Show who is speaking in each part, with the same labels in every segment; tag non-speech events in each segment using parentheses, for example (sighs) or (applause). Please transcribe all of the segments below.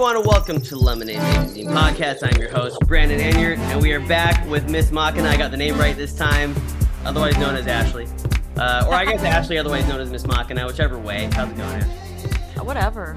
Speaker 1: everyone, and welcome to Lemonade Magazine Podcast. I'm your host, Brandon Anyard, and we are back with Miss Mock and I got the name right this time, otherwise known as Ashley. Uh, or I guess (laughs) Ashley, otherwise known as Miss Machina, whichever way. How's it going, Ashley?
Speaker 2: Whatever.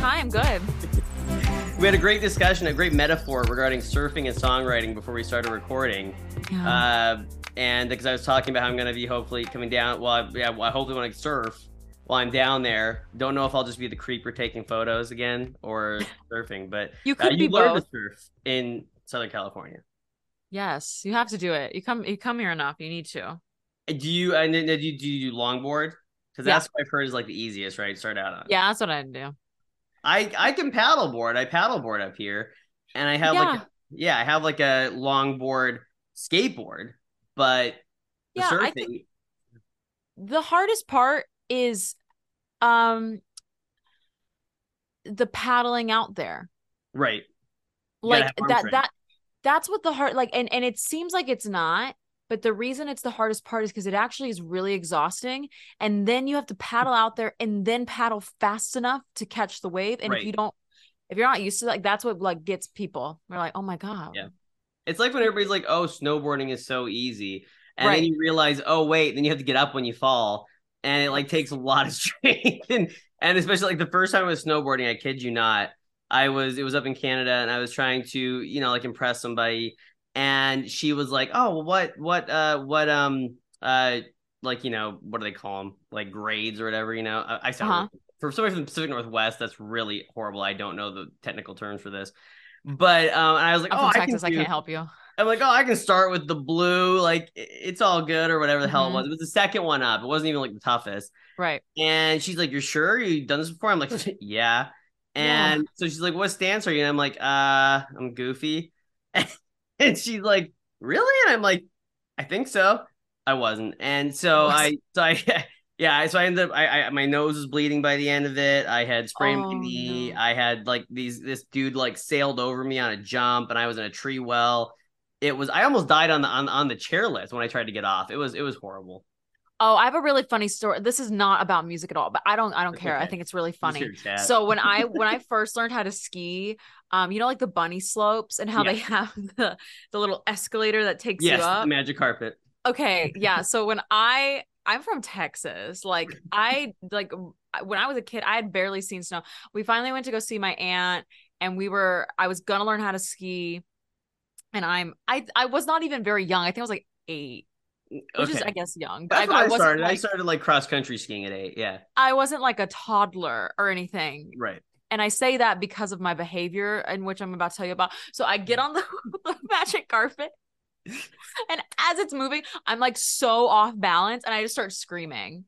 Speaker 2: Hi, I'm good. (laughs)
Speaker 1: We had a great discussion, a great metaphor regarding surfing and songwriting before we started recording.
Speaker 2: Yeah.
Speaker 1: Uh, and because I was talking about how I'm going to be hopefully coming down, well, I, yeah, I hopefully want to surf while I'm down there. Don't know if I'll just be the creeper taking photos again or (laughs) surfing, but
Speaker 2: you
Speaker 1: uh,
Speaker 2: could be
Speaker 1: you learned
Speaker 2: both.
Speaker 1: to surf in Southern California.
Speaker 2: Yes, you have to do it. You come you come here enough. You need to.
Speaker 1: Do you and then do you, do you longboard? Because
Speaker 2: Yeah.
Speaker 1: that's what I've heard is like the easiest, right? Start out on.
Speaker 2: Yeah, that's what I do.
Speaker 1: I I can paddleboard. I paddleboard up here, and I have like
Speaker 2: Yeah.
Speaker 1: a, yeah, I have like a longboard skateboard, but the
Speaker 2: Yeah, I
Speaker 1: surfing,
Speaker 2: think- The hardest part is um the paddling out there.
Speaker 1: right? You
Speaker 2: Like that that that's what the hard like and and it seems like it's not but the reason it's the hardest part is because it actually is really exhausting and then you have to paddle out there and then paddle fast enough to catch the wave and
Speaker 1: Right.
Speaker 2: if you don't if you're not used to like that's what like gets people they're like oh my god
Speaker 1: Yeah. It's like when everybody's like, "Oh, snowboarding is so easy," and then you realize, "Oh, wait," then you have to get up when you fall, and it like takes a lot of (laughs) strength, and and especially like the first time I was snowboarding, I kid you not, I was it was up in Canada, and I was trying to you know like impress somebody, and she was like, "Oh, well, what what uh what um uh like you know what do they call them like grades or whatever you know I, I sound
Speaker 2: Uh-huh.
Speaker 1: for somebody from the Pacific Northwest that's really horrible. I don't know the technical terms for this." But um, and I was like,
Speaker 2: i'm
Speaker 1: oh,
Speaker 2: from
Speaker 1: I can
Speaker 2: texas i, can't help you
Speaker 1: I'm like, oh, I can start with the blue, like it's all good or whatever the hell it
Speaker 2: Mhm.
Speaker 1: was. It was the second one up. It wasn't even like the toughest.
Speaker 2: right
Speaker 1: And she's like, "You're sure you've done this before?" I'm like, (laughs) "Yeah." And so she's like, "What stance are you?" And I'm like, "Uh, I'm goofy." (laughs) and she's like, "Really?" And I'm like, "I think so." I wasn't. And so I, so I, (laughs) yeah. So I ended up, I, I, my nose was bleeding by the end of it. I had sprained my
Speaker 2: Oh,
Speaker 1: knee.
Speaker 2: no.
Speaker 1: I had like these, this dude like sailed over me on a jump, and I was in a tree well. It was. I almost died on the on, on the chairlift when I tried to get off. It was it was horrible.
Speaker 2: oh i have a really funny story this is not about music at all but i don't i don't care i think it's really funny so when i (laughs) when i first learned how to ski um you know like the bunny slopes and how
Speaker 1: Yeah.
Speaker 2: they have (laughs) the the little escalator that takes
Speaker 1: yes,
Speaker 2: you up
Speaker 1: the magic carpet.
Speaker 2: Okay, yeah. (laughs) So when I I'm from Texas, like I like when I was a kid, I had barely seen snow. We finally went to go see my aunt, and we were I was gonna learn how to ski, and I'm I I was not even very young. I think I was like eight, which is I guess young, but
Speaker 1: That's
Speaker 2: I,
Speaker 1: when I,
Speaker 2: I
Speaker 1: started. I
Speaker 2: like
Speaker 1: started like cross country skiing at eight. Yeah,
Speaker 2: I wasn't like a toddler or anything.
Speaker 1: right.
Speaker 2: And I say that because of my behavior, in which I'm about to tell you about. So I get on the, (laughs) the magic carpet, and as it's moving, I'm like so off balance, and I just start screaming.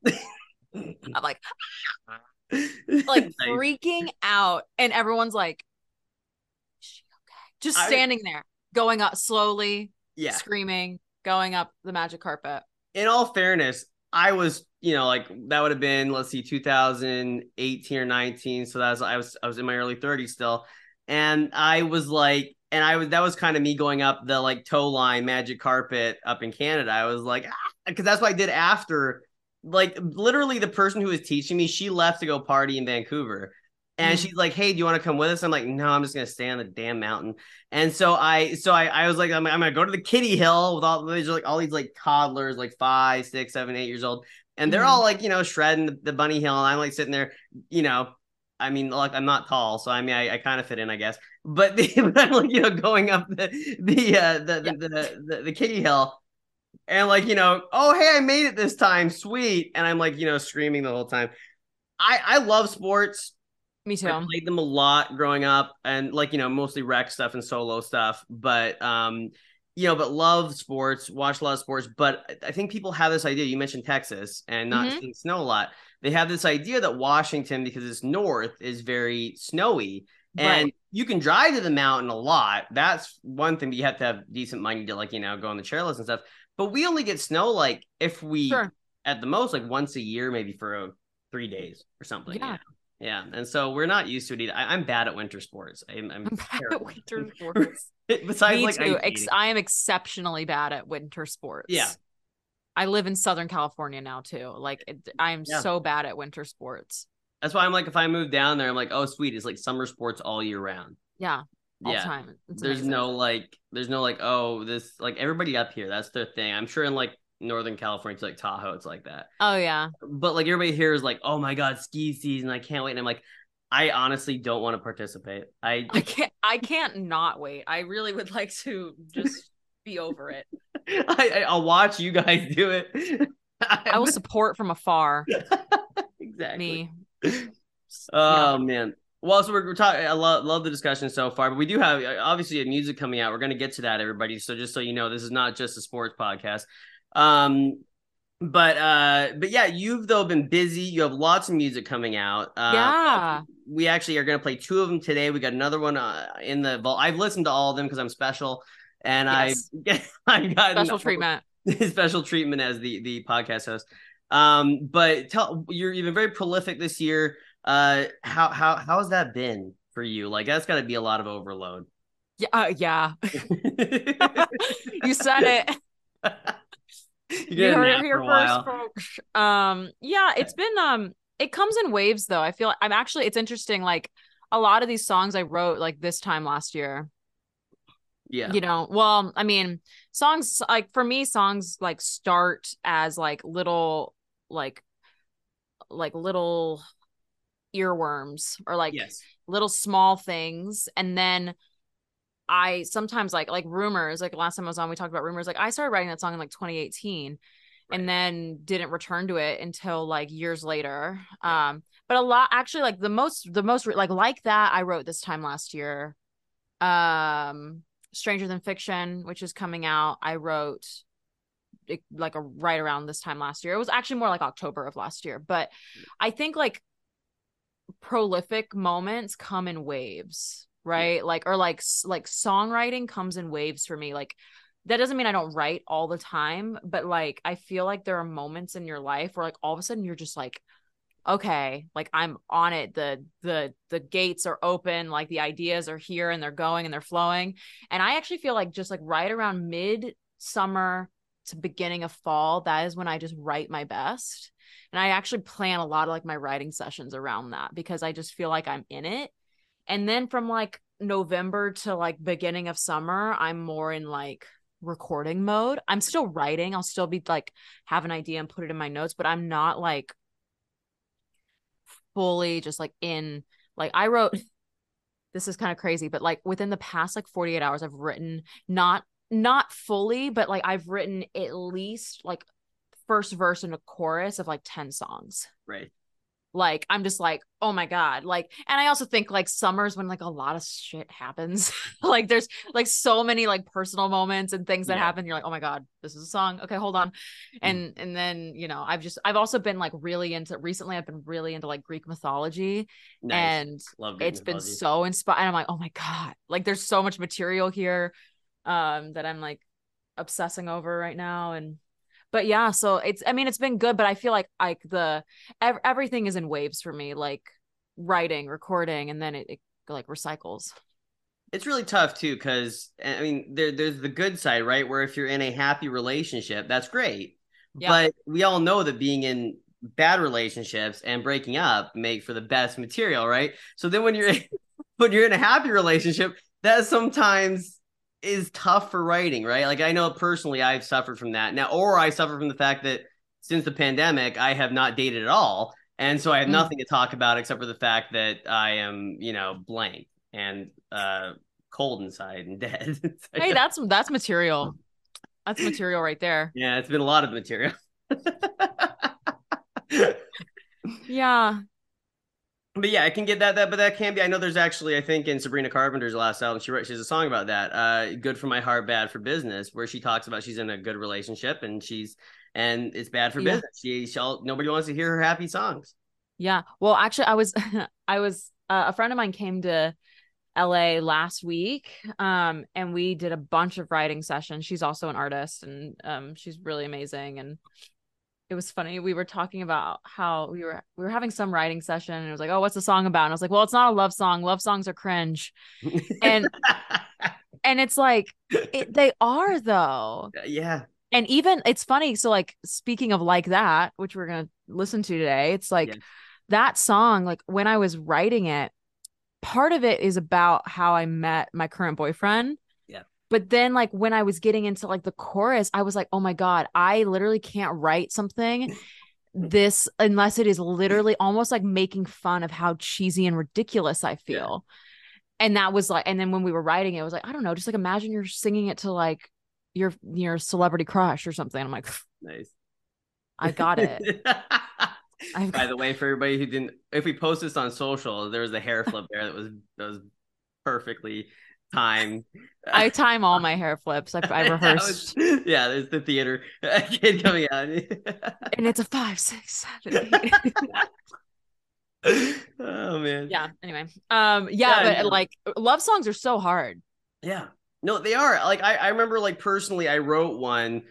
Speaker 2: I'm like (laughs) like freaking out, and everyone's like, "Is she okay?" Just
Speaker 1: I-
Speaker 2: standing there, going up slowly,
Speaker 1: yeah.
Speaker 2: screaming, going up the magic carpet.
Speaker 1: In all fairness, I was, you know, like that would have been let's see, 2018 or 19. So that was I was I was in my early 30s still, and I was like, and I was that was kind of me going up the like tow line magic carpet up in Canada. I was like, ah, because that's what I did after. Like literally, the person who was teaching me, she left to go party in Vancouver. And she's like, "Hey, do you want to come with us?" I'm like, "No, I'm just gonna stay on the damn mountain." And so I, so I, I was like, I'm, I'm gonna go to the kitty hill with all these like all these like toddlers, like five, six, seven, eight years old, and they're
Speaker 2: Mhm.
Speaker 1: all like, you know, shredding the, the bunny hill, and I'm like sitting there, you know, I mean, like I'm not tall, so I mean, I, I kind of fit in, I guess, but, (laughs) the, but I'm like, you know, going up the the uh, the,
Speaker 2: Yeah.
Speaker 1: the, the the the kitty hill. And like, you know, oh hey, I made it this time, sweet. And I'm like, you know, screaming the whole time. I I love sports.
Speaker 2: Me too.
Speaker 1: I played them a lot growing up and like, you know, mostly rec stuff and solo stuff, but um you know, but love sports, watch a lot of sports, but I think people have this idea. You mentioned Texas and not
Speaker 2: Mhm.
Speaker 1: seeing snow a lot. They have this idea that Washington because it's north is very snowy and you can drive to the mountain a lot. That's one thing, but you have to have decent money to like, you know, go on the chairlifts and stuff. But we only get snow like if we
Speaker 2: Sure.
Speaker 1: at the most like once a year, maybe for uh, three days or something.
Speaker 2: Yeah.
Speaker 1: Yeah. Yeah. And so we're not used to it either. I, I'm bad at winter sports. I'm, I'm (laughs)
Speaker 2: I'm bad at winter sports. (laughs)
Speaker 1: Besides,
Speaker 2: Me
Speaker 1: like,
Speaker 2: too. Ex- I am exceptionally bad at winter sports.
Speaker 1: Yeah.
Speaker 2: I live in Southern California now too. Like it, I am
Speaker 1: Yeah.
Speaker 2: so bad at winter sports.
Speaker 1: That's why I'm like, if I move down there, I'm like, oh, sweet. It's like summer sports all year round.
Speaker 2: Yeah. All
Speaker 1: yeah.
Speaker 2: time. It's
Speaker 1: there's
Speaker 2: amazing.
Speaker 1: no like, there's no like, oh, this like everybody up here. That's their thing. I'm sure in like Northern California, it's like Tahoe, it's like that.
Speaker 2: Oh yeah.
Speaker 1: But like everybody here is like, oh my god, ski season! I can't wait. And I'm like, I honestly don't want to participate. I (laughs)
Speaker 2: I can't I can't not wait. I really would like to just be over it. (laughs)
Speaker 1: I, I will watch you guys do it. (laughs)
Speaker 2: I will support from afar.
Speaker 1: exactly.
Speaker 2: Me.
Speaker 1: Oh
Speaker 2: Yeah.
Speaker 1: man. Well, so we're, we're talking. I love love the discussion so far, but we do have uh, obviously a music coming out. We're going to get to that, everybody. So just so you know, this is not just a sports podcast. Um, but uh, but yeah, you've though been busy. You have lots of music coming out. Uh,
Speaker 2: Yeah.
Speaker 1: we actually are going to play two of them today. We got another one uh, in the vault. I've listened to all of them because I'm special, and
Speaker 2: Yes. (laughs)
Speaker 1: I I've gotten
Speaker 2: Special treatment. (laughs)
Speaker 1: special treatment as the the podcast host. Um, but tell you're you've been very prolific this year. Uh, how how how has that been for you? Like that's got to be a lot of overload.
Speaker 2: Yeah, uh, yeah. (laughs)
Speaker 1: You
Speaker 2: said it. (laughs) you heard it here first, folks. Um, yeah, it's been um, it comes in waves though. I feel I'm actually it's interesting. Like a lot of these songs I wrote like this time last year.
Speaker 1: Yeah,
Speaker 2: You know, well, I mean, songs like for me, songs like start as like little like like little earworms or like
Speaker 1: yes,
Speaker 2: little small things and then i sometimes like like rumors like last time i was on we talked about rumors like i started writing that song in like 2018
Speaker 1: Right.
Speaker 2: and then didn't return to it until like years later
Speaker 1: Yeah.
Speaker 2: um but a lot actually like the most the most like like that i wrote this time last year um stranger than fiction which is coming out i wrote it, like a right around this time last year it was actually more like october of last year but i think like prolific moments come in waves right? Like or like like songwriting comes in waves for me like that doesn't mean i don't write all the time but like i feel like there are moments in your life where like all of a sudden you're just like okay like i'm on it. The the the gates are open. Like the ideas are here and they're going and they're flowing. And i actually feel like just like right around mid summer to beginning of fall that is when i just write my best. And i actually plan a lot of like my writing sessions around that because i just feel like i'm in it and then from like november to like beginning of summer i'm more in like recording mode. I'm still writing. I'll still be like have an idea and put it in my notes but i'm not like fully just like in like I wrote (laughs) this is kind of crazy but like within the past like 48 hours I've written not not fully but like I've written at least like first verse and a chorus of like 10 songs.
Speaker 1: Right.
Speaker 2: Like I'm just like oh my god like and I also think like summers when like a lot of shit happens (laughs) like there's like so many like personal moments and things that
Speaker 1: Yeah.
Speaker 2: happen you're like oh my god this is a song okay hold on and and then you know I've just I've also been like really into recently I've been really into like Greek mythology
Speaker 1: Nice.
Speaker 2: and it's been so inspired. I'm like, oh my god, like there's so much material here, um, that I'm like obsessing over right now. And but yeah, so it's I mean it's been good, but I feel like like the ev- everything is in waves for me, like writing, recording, and then it, it like recycles.
Speaker 1: it's really tough too because i mean there, there's the good side right where if you're in a happy relationship that's great
Speaker 2: Yeah.
Speaker 1: but we all know that being in bad relationships and breaking up make for the best material right so then when you're (laughs) when you're in a happy relationship that sometimes is tough for writing right like i know personally i've suffered from that now or i suffer from the fact that since the pandemic i have not dated at all and so i have
Speaker 2: Mm.
Speaker 1: nothing to talk about except for the fact that i am you know blank and uh cold inside and dead. (laughs)
Speaker 2: Hey, that's that's material. (laughs) That's material right there.
Speaker 1: yeah, it's been a lot of material. (laughs)
Speaker 2: Yeah.
Speaker 1: But yeah, I can get that. That, but that can be. I know there's actually, I think, in Sabrina Carpenter's last album, she wrote, she has a song about that. Uh, "Good for My Heart, Bad for Business," where she talks about she's in a good relationship and she's and it's bad for
Speaker 2: Yeah.
Speaker 1: business. She, she'll nobody wants to hear her happy songs.
Speaker 2: Yeah. Well, actually, I was, (laughs) I was, uh, a friend of mine came to LA last week, um, and we did a bunch of writing sessions. She's also an artist, and um, she's really amazing. And it was funny. We were talking about how we were we were having some writing session, and it was like, "Oh, what's the song about?" And I was like, "Well, it's not a love song. Love songs are cringe." And (laughs) and it's like it, they are though.
Speaker 1: Uh, yeah,
Speaker 2: And even it's funny. So like speaking of like that, which we're gonna listen to today, it's like
Speaker 1: Yeah.
Speaker 2: that song, like when I was writing it, part of it is about how I met my current boyfriend.
Speaker 1: Yeah.
Speaker 2: But then like when I was getting into like the chorus, I was like, "Oh my god, I literally can't write something mm. this unless it is literally (laughs) almost like making fun of how cheesy and ridiculous I feel." And that was like and then when we were writing it, it was like, I don't know, just like imagine you're singing it to like your your celebrity crush or something. I'm like,
Speaker 1: Nice.
Speaker 2: I got it. (laughs) I've
Speaker 1: By the way, for everybody who didn't, if we post this on social, there was a hair flip there that was that was perfectly timed.
Speaker 2: I time all my hair flips. I, I (laughs) rehearsed,
Speaker 1: was- yeah, there's the theater (laughs) kid coming out. (laughs)
Speaker 2: and it's a five, six, seven, eight.
Speaker 1: oh man.
Speaker 2: yeah. Anyway, um, yeah,
Speaker 1: Yeah,
Speaker 2: but like love songs are so hard.
Speaker 1: Yeah. No, they are. Like I, I remember like personally I wrote one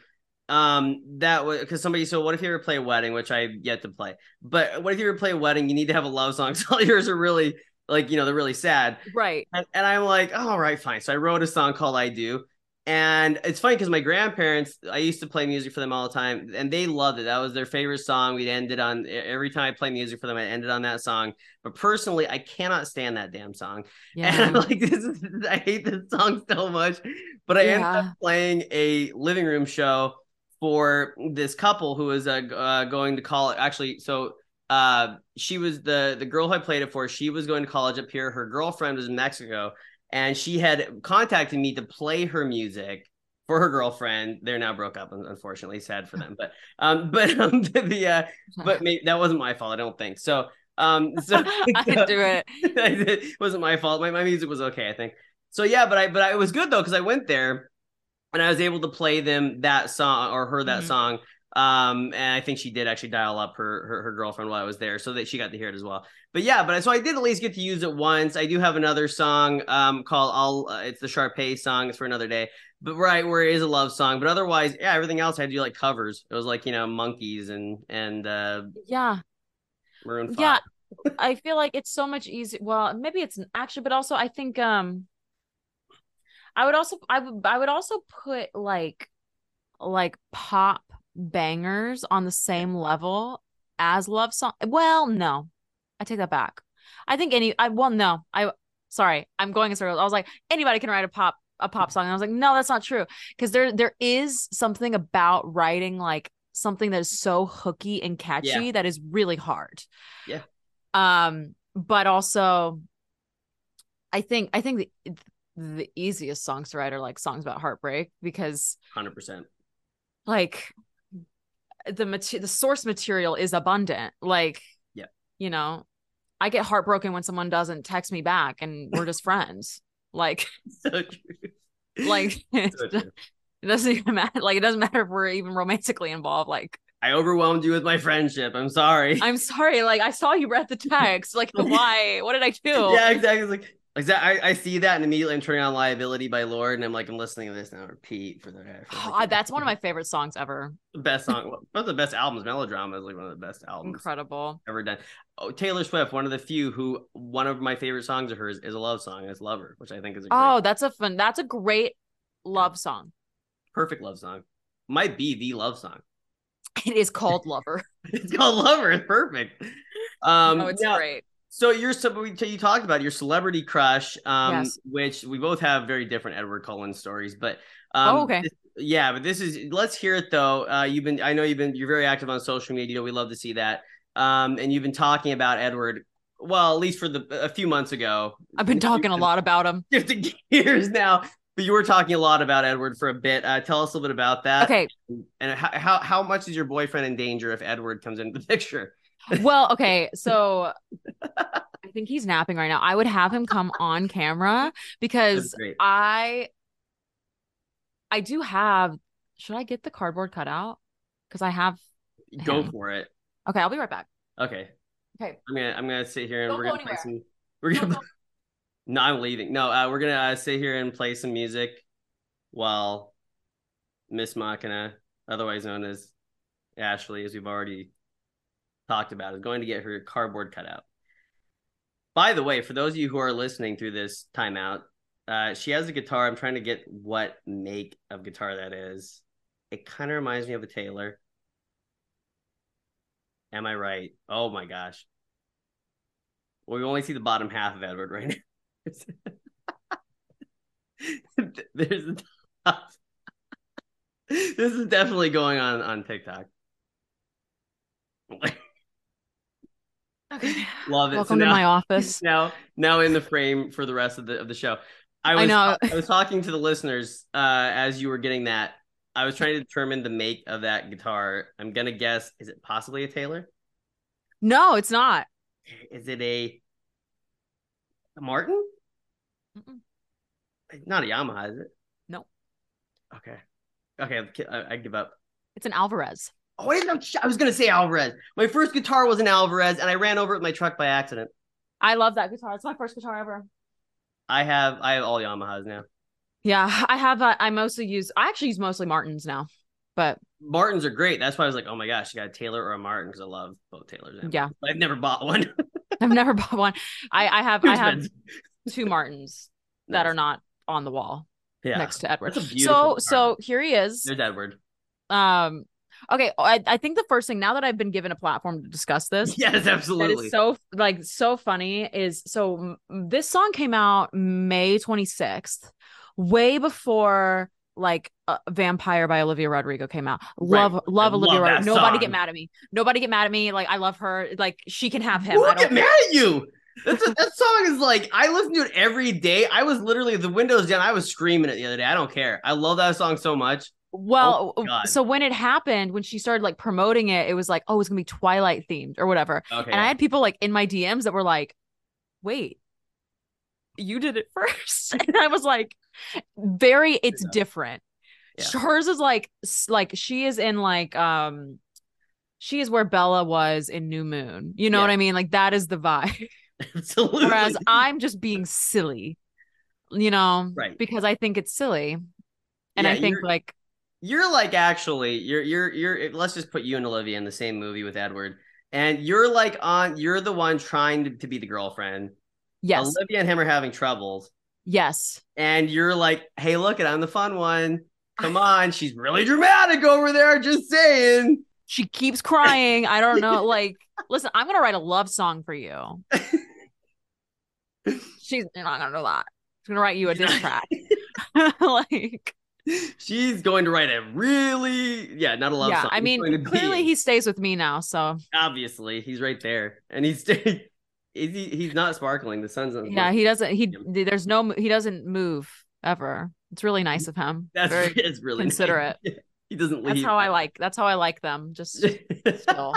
Speaker 1: um that was because somebody said what if you ever play a wedding which i yet to play but what if you ever play a wedding you need to have a love song so all yours are really like you know they're really sad
Speaker 2: Right.
Speaker 1: and, and i'm like oh, all right fine so i wrote a song called i do and it's funny because my grandparents i used to play music for them all the time and they loved it that was their favorite song we'd ended on every time i play music for them i ended on that song but personally i cannot stand that damn song (laughs) and
Speaker 2: Yeah.
Speaker 1: I'm like, this is, I hate this song so much. But I ended up playing a living room show for this couple who was uh, uh, going to college. Actually, so uh, she was the the girl who I played it for. She was going to college up here. Her girlfriend was in Mexico, and she had contacted me to play her music for her girlfriend. They're now broke up, un- unfortunately. Sad for them, but um, (laughs) but um, (laughs) the uh, but maybe, that wasn't my fault. I don't think so. Um, (laughs) so
Speaker 2: I didn't do it.
Speaker 1: It wasn't my fault. My, my music was okay, I think. So yeah, but I but I, it was good though because I went there and I was able to play them that song or her that
Speaker 2: Mhm.
Speaker 1: song. Um, and I think she did actually dial up her, her her girlfriend while I was there, so that she got to hear it as well. But yeah, but so I did at least get to use it once. I do have another song um called "I'll." Uh, it's the Sharpay song. It's for another day. But right where it is a love song, but otherwise, yeah, everything else I had to do like covers. It was like you know monkeys and and uh
Speaker 2: Yeah.
Speaker 1: Maroon Five.
Speaker 2: Yeah. I feel like it's so much easier. Well, maybe it's actually, but also I think um I would also I would I would also put like like pop bangers on the same level as love song. Well, no. I take that back. I think any I well no. I sorry. I'm going in circles. I was like anybody can write a pop a pop song and I was like no, that's not true because there there is something about writing like something that is so hooky and catchy that is really hard.
Speaker 1: Yeah.
Speaker 2: Um but also I think I think the the easiest songs to write are like songs about heartbreak because
Speaker 1: hundred percent.
Speaker 2: like the mater- the source material is abundant like
Speaker 1: Yeah.
Speaker 2: you know i get heartbroken when someone doesn't text me back and we're just friends like (laughs)
Speaker 1: So true.
Speaker 2: like (laughs) it
Speaker 1: So true.
Speaker 2: doesn't even matter like it doesn't matter if we're even romantically involved like
Speaker 1: I overwhelmed you with my friendship. I'm sorry.
Speaker 2: i'm sorry like i saw you read the (laughs) text like why what did i do
Speaker 1: yeah, exactly. It's like, like that. I, I see that and immediately I'm turning on Liability by Lorde, and I'm like, I'm listening to this now. Repeat for the. For
Speaker 2: Oh, that's one of my favorite songs ever
Speaker 1: best song. One of the best albums. Melodrama is like one of the best albums
Speaker 2: incredible
Speaker 1: ever done. Oh, Taylor Swift, one of the few who one of my favorite songs of hers is a love song. It's Lover, which I think is a great,
Speaker 2: oh that's a fun that's a great love song
Speaker 1: perfect love song. Might be the love song.
Speaker 2: it is called (laughs) lover
Speaker 1: It's called Lover. It's perfect. Um,
Speaker 2: oh it's
Speaker 1: now-
Speaker 2: great
Speaker 1: So you're so you talked about your celebrity crush, um,
Speaker 2: Yes.
Speaker 1: which we both have very different Edward Cullen stories, but um,
Speaker 2: Oh, okay.
Speaker 1: this- yeah, but this is let's hear it though. Uh, you've been I know you've been you're very active on social media. We love to see that. Um, and you've been talking about Edward. Well, at least for the a few months ago.
Speaker 2: i've been talking a lot about him
Speaker 1: Shifting gears now, but you were talking a lot about Edward for a bit. Uh, tell us a little bit about that.
Speaker 2: okay
Speaker 1: And how, how how much is your boyfriend in danger if Edward comes into the (laughs) picture?
Speaker 2: Well okay so (laughs) i think he's napping right now i would have him come on camera because i i do have should i get the cardboard cut out because i have
Speaker 1: Go for it.
Speaker 2: okay i'll be right back
Speaker 1: Okay.
Speaker 2: okay
Speaker 1: I'm gonna I'm gonna sit here and
Speaker 2: Don't
Speaker 1: we're
Speaker 2: go
Speaker 1: gonna play some. We're gonna.
Speaker 2: go- (laughs)
Speaker 1: No, I'm leaving. No, uh, we're gonna uh, sit here and play some music while Miss Machina, otherwise known as Ashley, as we've already talked about, is going to get her cardboard cut out. By the way, for those of you who are listening through this timeout, uh, she has a guitar. I'm trying to get what make of guitar that is. It kind of reminds me of a Taylor. Am I right? Oh my gosh. Well, we only see the bottom half of Edward right now. (laughs) There's the top. (laughs) This is definitely going on on TikTok. (laughs)
Speaker 2: Okay.
Speaker 1: Love it.
Speaker 2: Welcome to my office. (laughs)
Speaker 1: Now, now in the frame for the rest of the of the show. I was
Speaker 2: I know.
Speaker 1: I was talking to the listeners uh, as you were getting that. I was trying to determine the make of that guitar. I'm gonna guess. Is it possibly a Taylor?
Speaker 2: No, it's not.
Speaker 1: Is it a, a Martin?
Speaker 2: Mm-mm.
Speaker 1: Not a Yamaha, is it?
Speaker 2: No.
Speaker 1: Okay. Okay. I, I give up.
Speaker 2: It's an Alvarez.
Speaker 1: Oh wait, no, sh- I was gonna say Alvarez. My first guitar was an Alvarez, and I ran over it with my truck by accident.
Speaker 2: I love that guitar. It's my first guitar ever.
Speaker 1: I have I have all Yamahas now.
Speaker 2: Yeah, I have. Uh, I mostly use. I actually use mostly Martins now, but
Speaker 1: Martins are great. That's why I was like, oh my gosh, you got a Taylor or a Martin because I love both Taylors. and
Speaker 2: yeah,
Speaker 1: I've never bought one. (laughs)
Speaker 2: I've never bought one. I I have I have two Martins (laughs) that
Speaker 1: Nice.
Speaker 2: are not on the wall
Speaker 1: yeah.
Speaker 2: next to Edward.
Speaker 1: That's a beautiful
Speaker 2: So
Speaker 1: guitar.
Speaker 2: so here he is.
Speaker 1: There's Edward.
Speaker 2: Um. Okay, I, I think the first thing now that I've been given a platform to discuss this, (laughs)
Speaker 1: Yes, absolutely.
Speaker 2: is so like so funny is so this song came out May 26th, way before like uh, Vampire by Olivia Rodrigo came out. Love
Speaker 1: Right.
Speaker 2: love
Speaker 1: I
Speaker 2: Olivia
Speaker 1: love
Speaker 2: Rodrigo. Nobody
Speaker 1: song.
Speaker 2: get mad at me. Nobody get mad at me. Like I love her. Like she can have him.
Speaker 1: Who
Speaker 2: I
Speaker 1: get mad at you? That's a, that song is like I listen to it every day. I was literally the windows down. I was screaming it the other day. I don't care. I love that song so much.
Speaker 2: Well,
Speaker 1: Oh,
Speaker 2: so when it happened, when she started like promoting it, it was like, oh, it's gonna be Twilight themed or whatever.
Speaker 1: Okay.
Speaker 2: And I had people like in my DMs that were like, wait, you did it (laughs) first. and I was like, very, it's
Speaker 1: Yeah.
Speaker 2: different.
Speaker 1: Yeah.
Speaker 2: Hers is like, like she is in like, um, she is where Bella was in New Moon. You know what I mean? Like that is the vibe. (laughs)
Speaker 1: absolutely.
Speaker 2: Whereas I'm just being silly, you know,
Speaker 1: Right.
Speaker 2: because I think it's silly. And I think like,
Speaker 1: You're like actually, you're you're you're. Let's just put you and Olivia in the same movie with Edward, and you're like on. You're the one trying to, to be the girlfriend.
Speaker 2: yes,
Speaker 1: Olivia and him are having troubles,
Speaker 2: yes.
Speaker 1: and you're like, "Hey, look it, I'm the fun one. Come on." She's really dramatic over there. Just saying.
Speaker 2: She keeps crying. I don't know. (laughs) Like, listen, I'm gonna write a love song for you. (laughs) She's not gonna do that. She's gonna write you a diss track. (laughs) like, (laughs)
Speaker 1: She's going to write a really, yeah, not a love
Speaker 2: yeah.
Speaker 1: song.
Speaker 2: I mean,
Speaker 1: to be-
Speaker 2: clearly he stays with me now. So
Speaker 1: obviously he's right there, and he's (laughs) is he, he's not sparkling. The sun's not.
Speaker 2: yeah, he doesn't. He there's no. He doesn't move ever. It's really nice of him.
Speaker 1: that's
Speaker 2: Very (laughs)
Speaker 1: it's really nice.
Speaker 2: considerate.
Speaker 1: He doesn't leave.
Speaker 2: That's how I like. That's how I like them. Just still.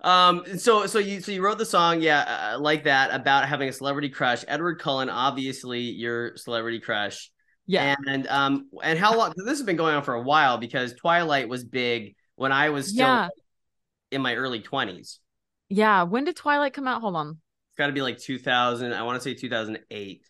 Speaker 1: um so so you so you wrote the song yeah uh, like that about having a celebrity crush edward cullen obviously your celebrity crush
Speaker 2: Yeah.
Speaker 1: and um and how long this has been going on for a while because twilight was big when i was still
Speaker 2: Yeah.
Speaker 1: in my early 20s
Speaker 2: Yeah. When did Twilight come out? Hold on.
Speaker 1: it's got to be like 2000 i want to say 2008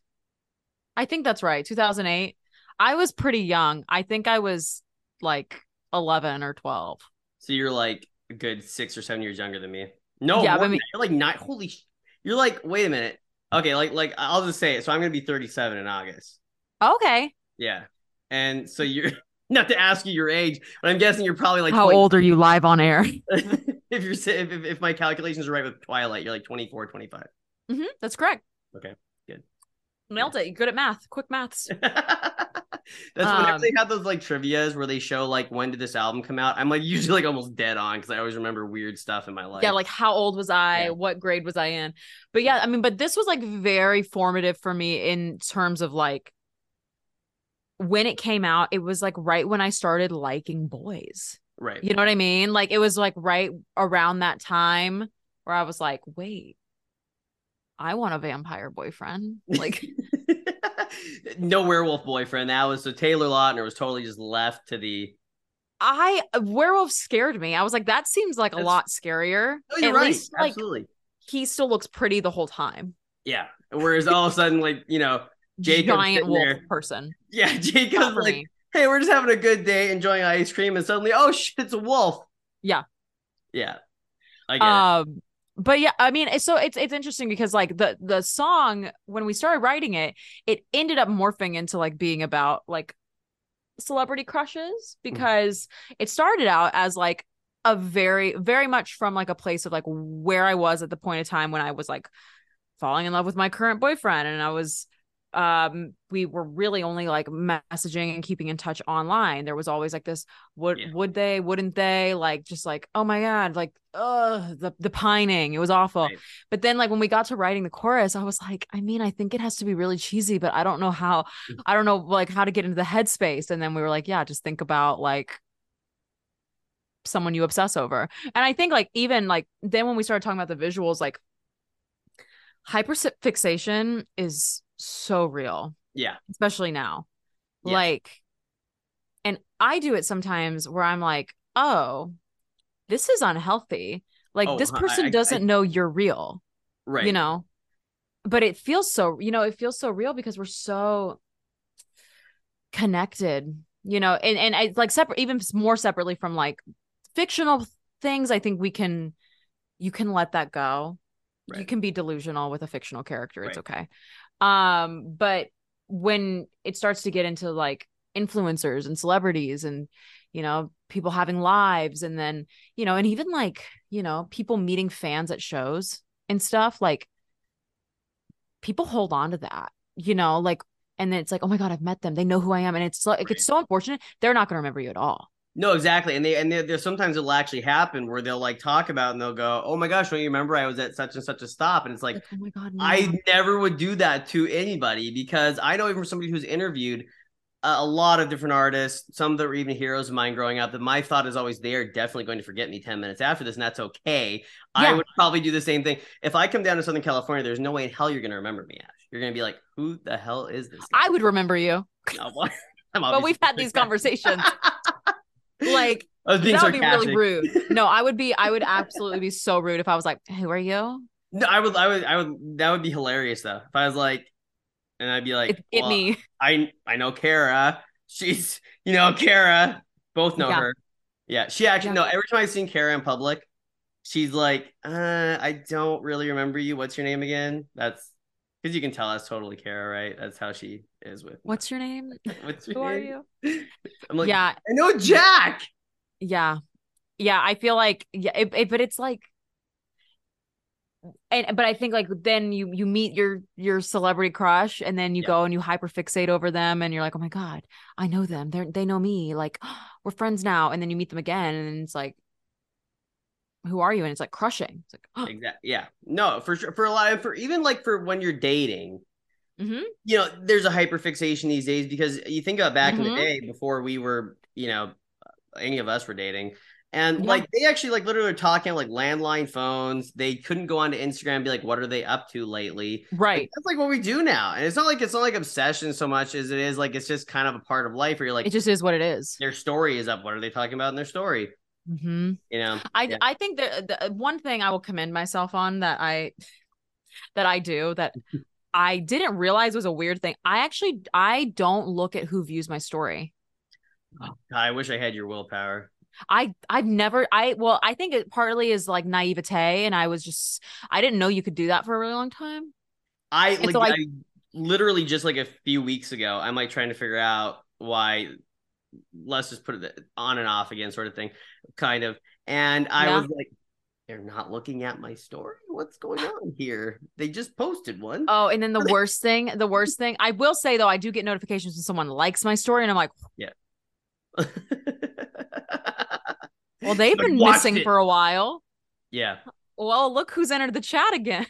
Speaker 2: I think that's right. 2008. I was pretty young. I think I was like 11 or 12.
Speaker 1: so you're like a good six or seven years younger than me no
Speaker 2: Yeah, but I mean-
Speaker 1: you're like nine holy sh- you're like wait a minute okay like like i'll just say it so i'm gonna be 37 in august
Speaker 2: Okay.
Speaker 1: Yeah. And so you're (laughs) not to ask you your age, but I'm guessing you're probably like
Speaker 2: How
Speaker 1: 20
Speaker 2: old are you live on air? (laughs)
Speaker 1: if you're if, if, if my calculations are right with Twilight, you're like 24, 25.
Speaker 2: hmm that's correct.
Speaker 1: Okay, good.
Speaker 2: Nailed it. You're good at math. Quick maths. (laughs)
Speaker 1: That's whenever
Speaker 2: Um,
Speaker 1: they have those like trivias where they show like when did this album come out. I'm like usually like almost dead on because I always remember weird stuff in my life.
Speaker 2: yeah, like how old was I?
Speaker 1: Yeah.
Speaker 2: What grade was I in? But yeah, I mean, but this was like very formative for me in terms of like when it came out, it was like right when I started liking boys.
Speaker 1: right.
Speaker 2: You know what I mean? Like it was like right around that time where I was like, wait, I want a vampire boyfriend. Like, (laughs)
Speaker 1: no werewolf boyfriend. That was so Taylor Lautner was totally just left to the.
Speaker 2: I werewolf scared me. I was like, that seems like a lot scarier.
Speaker 1: Oh, you're
Speaker 2: At
Speaker 1: right.
Speaker 2: least like
Speaker 1: Absolutely.
Speaker 2: he still looks pretty the whole time.
Speaker 1: Yeah. Whereas all of a sudden, like you know, Jacob's
Speaker 2: Giant wolf
Speaker 1: there.
Speaker 2: person.
Speaker 1: yeah, (laughs) Jacob's like,
Speaker 2: me.
Speaker 1: hey, we're just having a good day, enjoying ice cream, and suddenly, oh shit, it's a wolf.
Speaker 2: Yeah.
Speaker 1: Yeah. I get it.
Speaker 2: Um, but yeah, I mean, so it's it's interesting because like the the song when we started writing it, it ended up morphing into like being about like celebrity crushes because it started out as like a very, very much from like a place of like where I was at the point of time when I was like falling in love with my current boyfriend and I was um we were really only like messaging and keeping in touch online there was always like this would
Speaker 1: Yeah.
Speaker 2: would they wouldn't they like just like oh my god like uh the the pining it was awful
Speaker 1: Right.
Speaker 2: but then like when we got to writing the chorus i was like i mean i think it has to be really cheesy but i don't know how
Speaker 1: Mm.
Speaker 2: i don't know like how to get into the headspace and then we were like yeah just think about like someone you obsess over and i think like even like then when we started talking about the visuals like hyperfixation is so real
Speaker 1: Yeah.
Speaker 2: especially now.
Speaker 1: Yeah.
Speaker 2: Like, and I do it sometimes where I'm like, oh, this is unhealthy. Like,
Speaker 1: Oh,
Speaker 2: this person
Speaker 1: I-
Speaker 2: doesn't know you're real,
Speaker 1: Right.
Speaker 2: you know? But it feels so, you know, it feels so real because we're so connected, you know, and, and I like separate, even more separately from like fictional things, I think we can, you can let that go. You can be delusional with a fictional character. It's
Speaker 1: Right.
Speaker 2: okay. Um, but when it starts to get into like influencers and celebrities and you know people having lives and then you know and even like you know people meeting fans at shows and stuff like people hold on to that you know like and then it's like oh my god i've met them. They know who i am. And it's like it's so unfortunate. They're not going to remember you at all
Speaker 1: No, exactly. And they and there- there's sometimes it'll actually happen where they'll like talk about and they'll go, "Oh my gosh, don't you remember I was at such and such a stop?" And it's like
Speaker 2: like oh my god no.
Speaker 1: I never would do that to anybody because I know even from somebody who's interviewed a, a lot of different artists, some that were even heroes of mine growing up, that my thought is always they are definitely going to forget me 10 minutes after this, and that's okay. I would probably do the same thing. If I come down to Southern California, there's no way in hell you're going to remember me, Ash. You're going to be like, who the hell is this? guy?"
Speaker 2: i would remember you
Speaker 1: No, well, (laughs)
Speaker 2: but we've had these (laughs) conversations like
Speaker 1: I was being
Speaker 2: that would be really rude no i would be i would (laughs) absolutely be so rude if i was like who are you
Speaker 1: No, I would, I would, I would. That would be hilarious though. If I was like, and I'd be like,
Speaker 2: it, it
Speaker 1: well,
Speaker 2: me
Speaker 1: I I know Kara. She's you know Kara. Both know
Speaker 2: Yeah.
Speaker 1: her. Yeah, she actually
Speaker 2: Yeah.
Speaker 1: no. Every time I've seen Kara in public, she's like, uh, I don't really remember you. What's your name again? That's because you can tell that's totally Kara, right? That's how she is with.
Speaker 2: what's your name (laughs)
Speaker 1: What's your
Speaker 2: who are you (laughs)
Speaker 1: I'm like,
Speaker 2: yeah
Speaker 1: I know Jack.
Speaker 2: yeah yeah i feel like yeah it, it- but it's like and but i think like then you you meet your your celebrity crush and then you
Speaker 1: Yeah.
Speaker 2: go and you hyperfixate over them and you're like oh my god i know them they're they know me like (gasps) we're friends now and then you meet them again and it's like who are you and it's like crushing it's like (gasps)
Speaker 1: Exactly. Yeah. No, for sure. For a lot, of, for even like for when you're dating,
Speaker 2: Mhm.
Speaker 1: you know, there's a hyperfixation these days because you think about back in
Speaker 2: Mhm.
Speaker 1: the day before we were, you know, any of us were dating. And
Speaker 2: Yeah.
Speaker 1: like they actually like literally were talking on like landline phones. They couldn't go onto Instagram and be like, what are they up to lately? Like,
Speaker 2: right
Speaker 1: that's like what we do now. And it's not like it's not like obsession so much as it is like it's just kind of a part of life where you're like
Speaker 2: it just is what it is
Speaker 1: their story is up. What are they talking about in their story?
Speaker 2: Mm-hmm.
Speaker 1: You know?
Speaker 2: I
Speaker 1: Yeah.
Speaker 2: I think that the one thing I will commend myself on that I (laughs) that I do that (laughs) I didn't realize was a weird thing. I actually I don't look at who views my story.
Speaker 1: I wish I had your willpower.
Speaker 2: I I've never I well I think it partly is like naivete and I was just I didn't know you could do that for a really long time.
Speaker 1: I
Speaker 2: And
Speaker 1: like
Speaker 2: so I-
Speaker 1: I literally just like a few weeks ago, I'm like trying to figure out why let's just put it on and off again, sort of thing, kind of. And I
Speaker 2: Yeah.
Speaker 1: was like, they're not looking at my story. What's going (laughs) on here? They just posted one.
Speaker 2: Oh, and then the (laughs) worst thing, the worst thing, I will say though, I do get notifications when someone likes my story and I'm like, yeah. (laughs) well, they've been missing
Speaker 1: it.
Speaker 2: for a while.
Speaker 1: yeah.
Speaker 2: Well, look who's entered the chat again.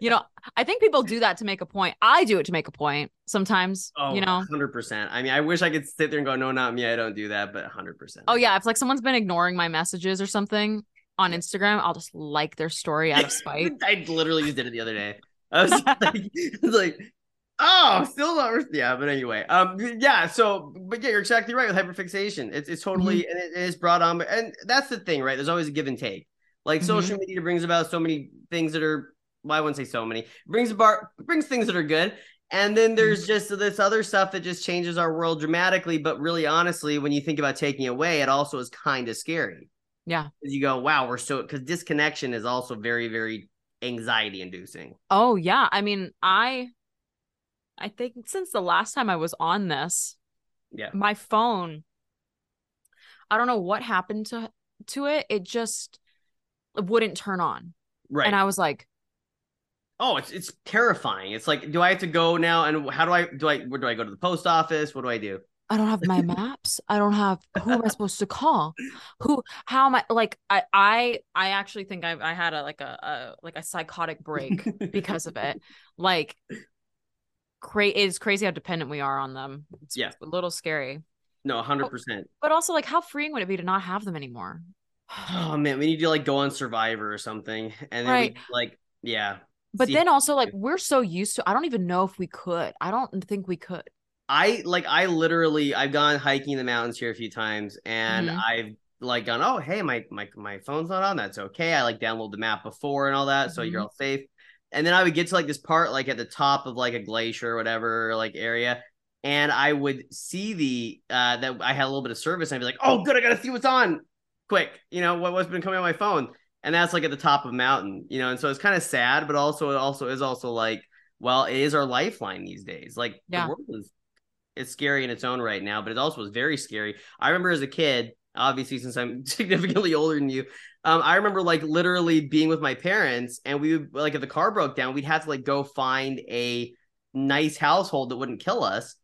Speaker 2: You know, I think people do that to make a point. I do it to make a point sometimes,
Speaker 1: oh,
Speaker 2: you know.
Speaker 1: 100%. I mean, I wish I could sit there and go, no, not me. I don't do that, but 100%.
Speaker 2: Oh yeah, if like someone's been ignoring my messages or something on Instagram, I'll just like their story out of spite. (laughs)
Speaker 1: I literally just did it the other day. I was (laughs) like, I was like, oh, still not. Yeah, but anyway, um, yeah. So, but yeah, you're exactly right with hyperfixation. It's it's totally
Speaker 2: Mm-hmm.
Speaker 1: and it is brought on, and that's the thing, right? There's always a give and take. Like
Speaker 2: Mhm.
Speaker 1: social media brings about so many things that are. Well, I wouldn't say so many. Brings about brings things that are good. And then
Speaker 2: Mm-hmm.
Speaker 1: there's just this other stuff that just changes our world dramatically. But really, honestly, when you think about taking away, it also is kind of scary
Speaker 2: Yeah.
Speaker 1: you go, wow, we're so because disconnection is also very, very anxiety inducing.
Speaker 2: Oh yeah. I mean, I I think since the last time I was on this,
Speaker 1: Yeah.
Speaker 2: my phone I don't know what happened to to it. It just wouldn't turn on.
Speaker 1: Right.
Speaker 2: And I was like,
Speaker 1: oh, it's it's terrifying. It's like, do I have to go now? And how do I do I where do I go to the post office? What do I do?
Speaker 2: I don't have my (laughs) maps. I don't have who am I supposed to call? Who how am I like I I I actually think I I had a like a, a like a psychotic break because of it. Like cra- it's crazy how dependent we are on them. It's
Speaker 1: Yeah.
Speaker 2: a little scary.
Speaker 1: No, hundred percent.
Speaker 2: But also like how freeing would it be to not have them anymore? (sighs)
Speaker 1: Oh man, we need to like go on Survivor or something, and then
Speaker 2: Right.
Speaker 1: we like yeah.
Speaker 2: But
Speaker 1: See,
Speaker 2: then also like we're so used to I don't even know if we could. I don't think we could.
Speaker 1: I like I literally I've gone hiking in the mountains here a few times, and
Speaker 2: Mhm.
Speaker 1: I've like gone, oh hey, my my my phone's not on. That's okay. I like download the map before and all that, so you're
Speaker 2: Mhm.
Speaker 1: all safe. And then I would get to like this part like at the top of like a glacier or whatever like area, and I would see the uh that I had a little bit of service, and I'd be like, oh good, I gotta see what's on, quick. You know what what's been coming on my phone, and that's like at the top of a mountain, you know. And so it's kind of sad, but also it also is also like, well, it is our lifeline these days. Like
Speaker 2: Yeah.
Speaker 1: the world is it's scary in its own right now, but it also was very scary. I remember as a kid, obviously since I'm (laughs) significantly older than you, um, I remember like literally being with my parents, and we would like if the car broke down, we'd have to like go find a nice household that wouldn't kill us.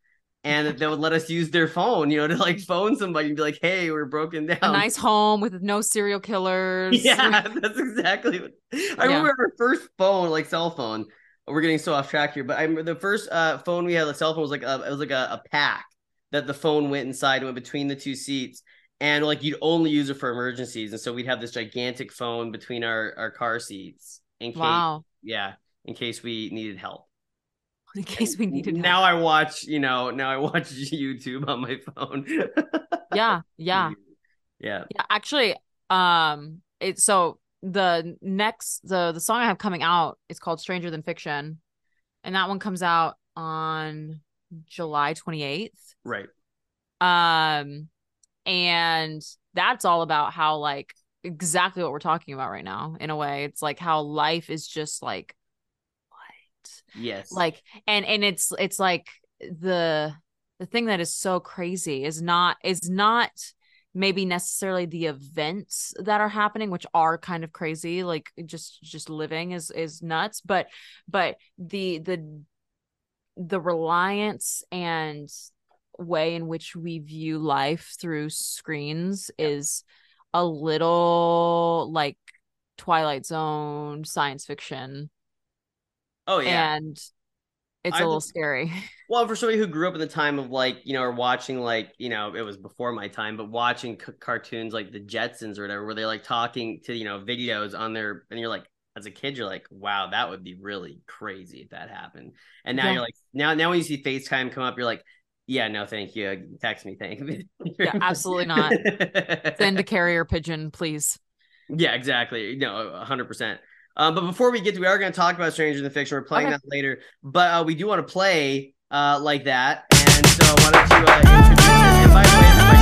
Speaker 1: And they would let us use their phone, you know, to like phone somebody and be like, "Hey, we're broken down."
Speaker 2: A nice home with no serial killers. (laughs)
Speaker 1: Yeah, that's exactly what I remember our first phone, like cell phone. We're getting so off track here, but I remember the first uh, phone we had, the cell phone was like a, it was like a, a pack that the phone went inside, and went between the two seats, and like you'd only use it for emergencies, and so we'd have this gigantic phone between our our car seats in case,
Speaker 2: Wow.
Speaker 1: yeah, in case we needed help. (laughs)
Speaker 2: In case we needed help.
Speaker 1: Now I watch, you know, now I watch (laughs) YouTube on my phone. (laughs)
Speaker 2: Yeah, yeah.
Speaker 1: yeah.
Speaker 2: Yeah, actually, um, it's so the next the the song I have coming out is called Stranger Than Fiction, and that one comes out on July 28th.
Speaker 1: Right.
Speaker 2: Um, and that's all about how like exactly what we're talking about right now. In a way, it's like how life is just like
Speaker 1: Yes.
Speaker 2: like and and it's it's like the the thing that is so crazy is not is not maybe necessarily the events that are happening which are kind of crazy like just just living is is nuts but but the the the reliance and way in which we view life through screens is a little like twilight zone science fiction
Speaker 1: oh yeah.
Speaker 2: and it's
Speaker 1: I
Speaker 2: a little scary. (laughs)
Speaker 1: Well, for somebody who grew up in the time of like, you know, or watching like, you know, it was before my time, but watching c- cartoons like the Jetsons or whatever, where they're like talking to, you know, videos on their, and you're like, as a kid, you're like, wow, that would be really crazy if that happened. And now
Speaker 2: Yeah.
Speaker 1: you're like, now, now when you see FaceTime come up, you're like, yeah, no, thank you. Text me, thank you. (laughs)
Speaker 2: Yeah, absolutely not. (laughs) Send a carrier pigeon, please.
Speaker 1: Yeah, exactly. No, hundred percent. Um, but before we get to, we are going to talk about Stranger Than Fiction. We're playing
Speaker 2: Okay.
Speaker 1: that later, but uh, we do want to play uh, like that. And so, why don't you uh, introduce? And by the way, everybody,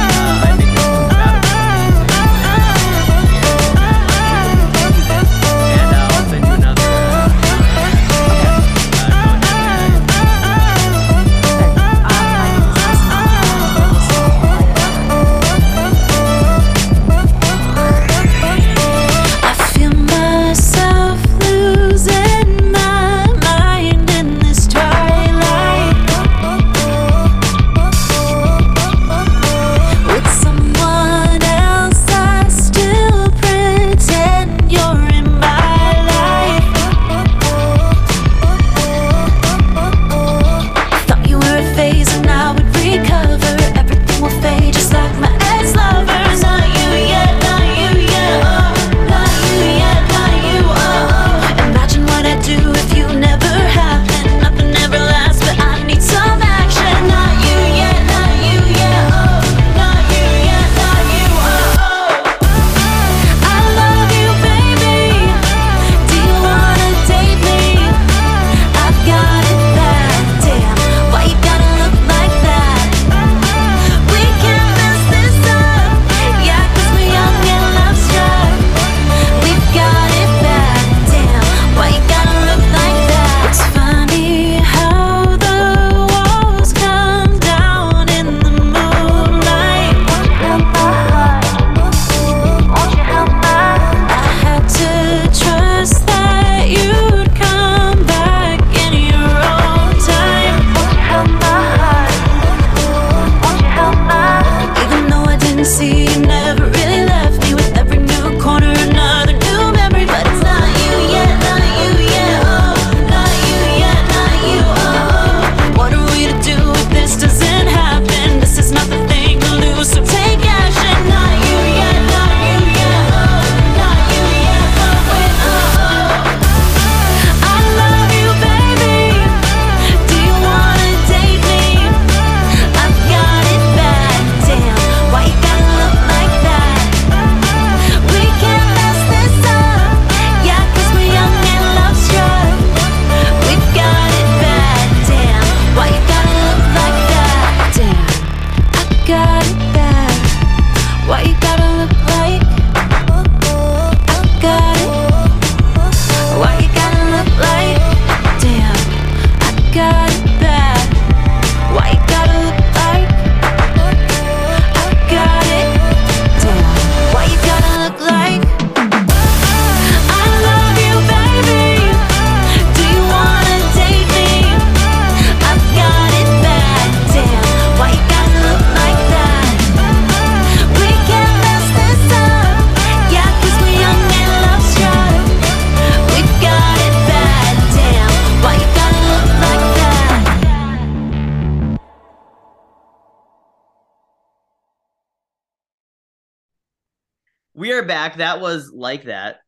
Speaker 1: we are back. That was like that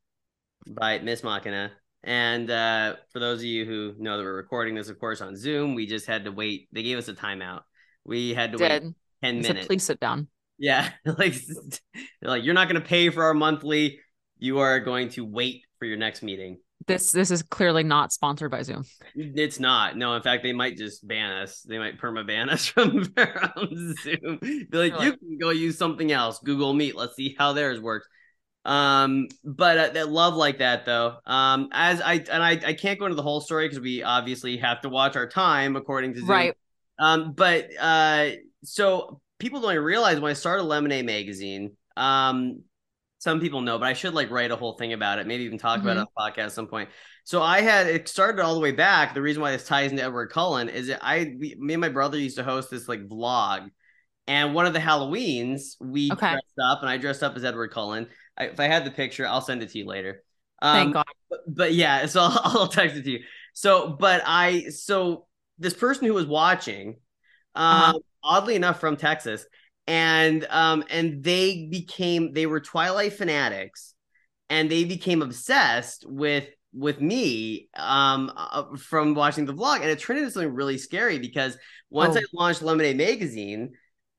Speaker 1: by Miss Machina. And uh, for those of you who know that we're recording this, of course, on Zoom, we just had to wait. They gave us a timeout. We had to
Speaker 2: Did.
Speaker 1: wait ten
Speaker 2: He said,
Speaker 1: minutes.
Speaker 2: please sit down.
Speaker 1: Yeah, (laughs) like like you're not going to pay for our monthly. You are going to wait for your next meeting.
Speaker 2: This this is clearly not sponsored by Zoom.
Speaker 1: It's not. No, in fact, they might just ban us. They might perma ban us (laughs) from, from Zoom. Be like,
Speaker 2: They're
Speaker 1: you
Speaker 2: like-
Speaker 1: can go use something else. Google Meet. Let's see how theirs works. Um, but uh, that love like that though. Um, as I and I, I can't go into the whole story because we obviously have to watch our time according to Zoom.
Speaker 2: Right.
Speaker 1: Um, but uh, so people don't even realize when I started Lemonade magazine. Um, some people know, but I should like write a whole thing about it. Maybe even talk about it on the podcast at some point. So I had it started all the way back. The reason why this ties into Edward Cullen is that I, we, me and my brother used to host this like vlog, and one of the Halloweens we
Speaker 2: Okay.
Speaker 1: dressed up, and I dressed up as Edward Cullen. I, if I had the picture, I'll send it to you later. Um,
Speaker 2: Thank God.
Speaker 1: but, but yeah, (laughs) so I'll, I'll text it to you. So, but I, so this person who was watching, um,
Speaker 2: Uh-huh.
Speaker 1: oddly enough, from Texas, and um, and they became they were Twilight fanatics, and they became obsessed with with me um uh, from watching the vlog, and it turned into something really scary because once
Speaker 2: Oh.
Speaker 1: I launched Lemonade magazine.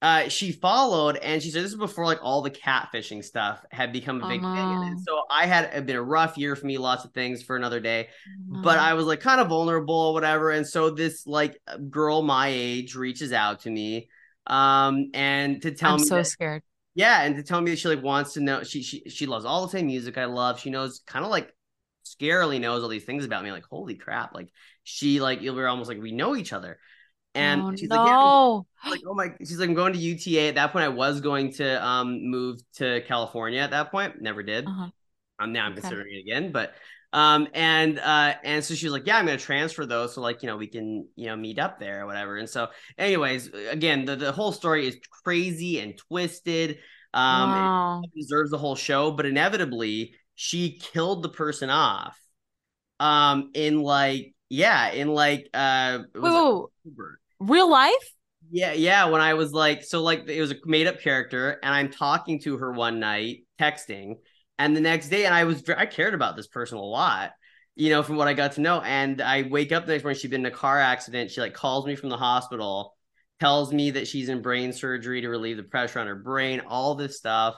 Speaker 1: Uh, she followed and she said this is before like all the catfishing stuff had become a big thing. And so I had it been a rough year for me, lots of things for another day
Speaker 2: Mm-hmm.
Speaker 1: but I was like kind of vulnerable or whatever. And so this like girl my age reaches out to me um and to tell
Speaker 2: I'm
Speaker 1: me
Speaker 2: so
Speaker 1: that-
Speaker 2: scared.
Speaker 1: yeah, and to tell me that she like wants to know she she she loves all the same music I love. She knows kind of like scarily knows all these things about me. Like, holy crap. Like she like you'll be almost like we know each other. And
Speaker 2: oh,
Speaker 1: she's like, yeah, (gasps) like oh my she's like i'm going to uta at that point i was going to um move to california at that point never did
Speaker 2: Uh-huh.
Speaker 1: um now i'm
Speaker 2: Okay.
Speaker 1: considering it again but um and uh and so she was like yeah i'm gonna transfer those so like you know we can you know meet up there or whatever and so anyways again the, the whole story is crazy and twisted um it deserves the whole show but inevitably she killed the person off um in like yeah in like uh it was
Speaker 2: wait, wait. Real life?
Speaker 1: Yeah, yeah. When I was like, so like it was a made up character, and I'm talking to her one night, texting, and the next day, and I was I cared about this person a lot, you know, from what I got to know. And I wake up the next morning, she'd been in a car accident. She like calls me from the hospital, tells me that she's in brain surgery to relieve the pressure on her brain, all this stuff.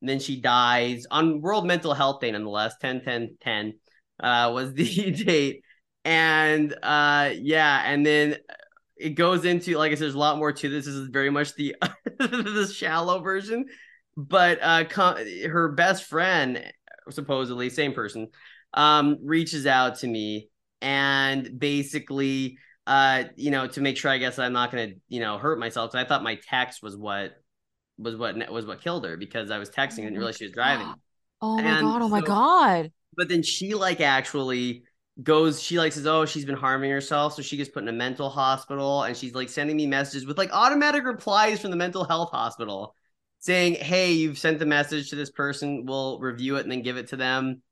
Speaker 1: And then she dies on World Mental Health Day, nonetheless. 10 10 10 uh, was the (laughs) date. And uh, yeah, and then it goes into like I said, there's a lot more to this. This is very much the (laughs) the shallow version, but uh, com- her best friend, supposedly same person, um, reaches out to me and basically, uh, you know, to make sure I guess I'm not gonna, you know, hurt myself. Because I thought my text was what was what was what killed her because I was texting and didn't she was driving. (gasps)
Speaker 2: Oh my
Speaker 1: And
Speaker 2: god. Oh my
Speaker 1: so-
Speaker 2: god.
Speaker 1: But then she like actually goes, she like says, Oh, she's been harming herself. So she gets put in a mental hospital and she's like sending me messages with like automatic replies from the mental health hospital saying, Hey, you've sent the message to this person. We'll review it and then give it to them.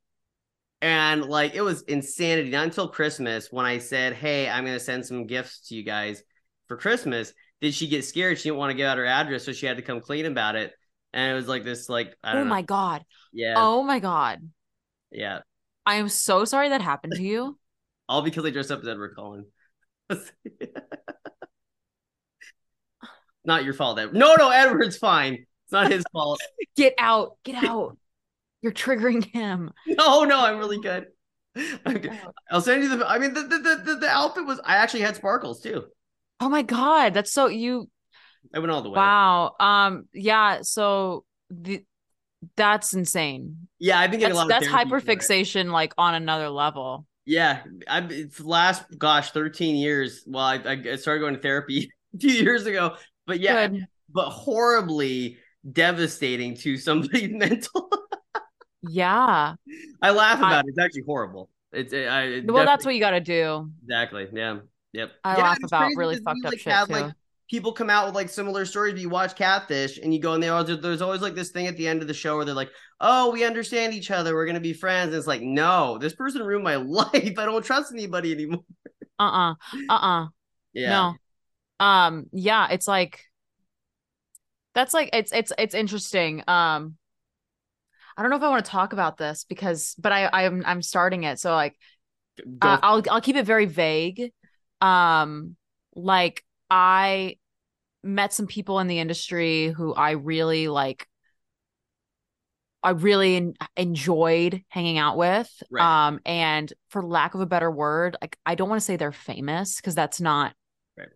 Speaker 1: And like it was insanity. Not until Christmas when I said, Hey, I'm gonna send some gifts to you guys for Christmas. Did she get scared? She didn't want to give out her address, so she had to come clean about it. And it was like this, like I
Speaker 2: Oh
Speaker 1: know.
Speaker 2: my god.
Speaker 1: Yeah,
Speaker 2: Oh my god.
Speaker 1: yeah.
Speaker 2: I am so sorry that happened to you. (laughs)
Speaker 1: All because I dressed up as Edward Cullen. (laughs) not your fault, Edward. No, no, Edward's fine. It's not his fault. (laughs)
Speaker 2: Get out. Get out. You're triggering him. (laughs)
Speaker 1: No, no, I'm really good. I'm good. I'll send you the. I mean, the the, the the outfit was. I actually had sparkles too.
Speaker 2: Oh my god. That's so you
Speaker 1: I went all the way.
Speaker 2: wow. Um yeah, so the that's insane.
Speaker 1: Yeah, I've been getting
Speaker 2: That's
Speaker 1: a lot.
Speaker 2: that's
Speaker 1: of therapy for it.
Speaker 2: hyperfixation like on another level.
Speaker 1: Yeah, I've it's last gosh, 13 years. Well, I, I started going to therapy (laughs) a few years ago, but yeah,
Speaker 2: Good.
Speaker 1: but horribly devastating to somebody's (laughs) mental.
Speaker 2: Yeah.
Speaker 1: I laugh
Speaker 2: I-
Speaker 1: about it. It's actually horrible. It's I, it
Speaker 2: Well, that's what you got to do.
Speaker 1: exactly. Yeah. Yep.
Speaker 2: I
Speaker 1: Yeah,
Speaker 2: laugh about really fucked up
Speaker 1: like,
Speaker 2: shit
Speaker 1: have,
Speaker 2: too.
Speaker 1: Like, people come out with like similar stories. But you watch Catfish and you go and they always there's always like this thing at the end of the show where they're like, "Oh, we understand each other. We're gonna be friends." And it's like, no, this person ruined my (laughs) life. I don't trust anybody anymore.
Speaker 2: Uh-uh. Uh-uh.
Speaker 1: Yeah.
Speaker 2: No. Um yeah, it's like that's like it's it's it's interesting. Um I don't know if I want to talk about this because, but I I'm I'm starting it, so like uh, I'll I'll keep it very vague. Um, like I met some people in the industry who I really like. I really en- enjoyed hanging out with.
Speaker 1: Right.
Speaker 2: Um, and for lack of a better word, like I don't want to say they're famous because that's not.
Speaker 1: Right.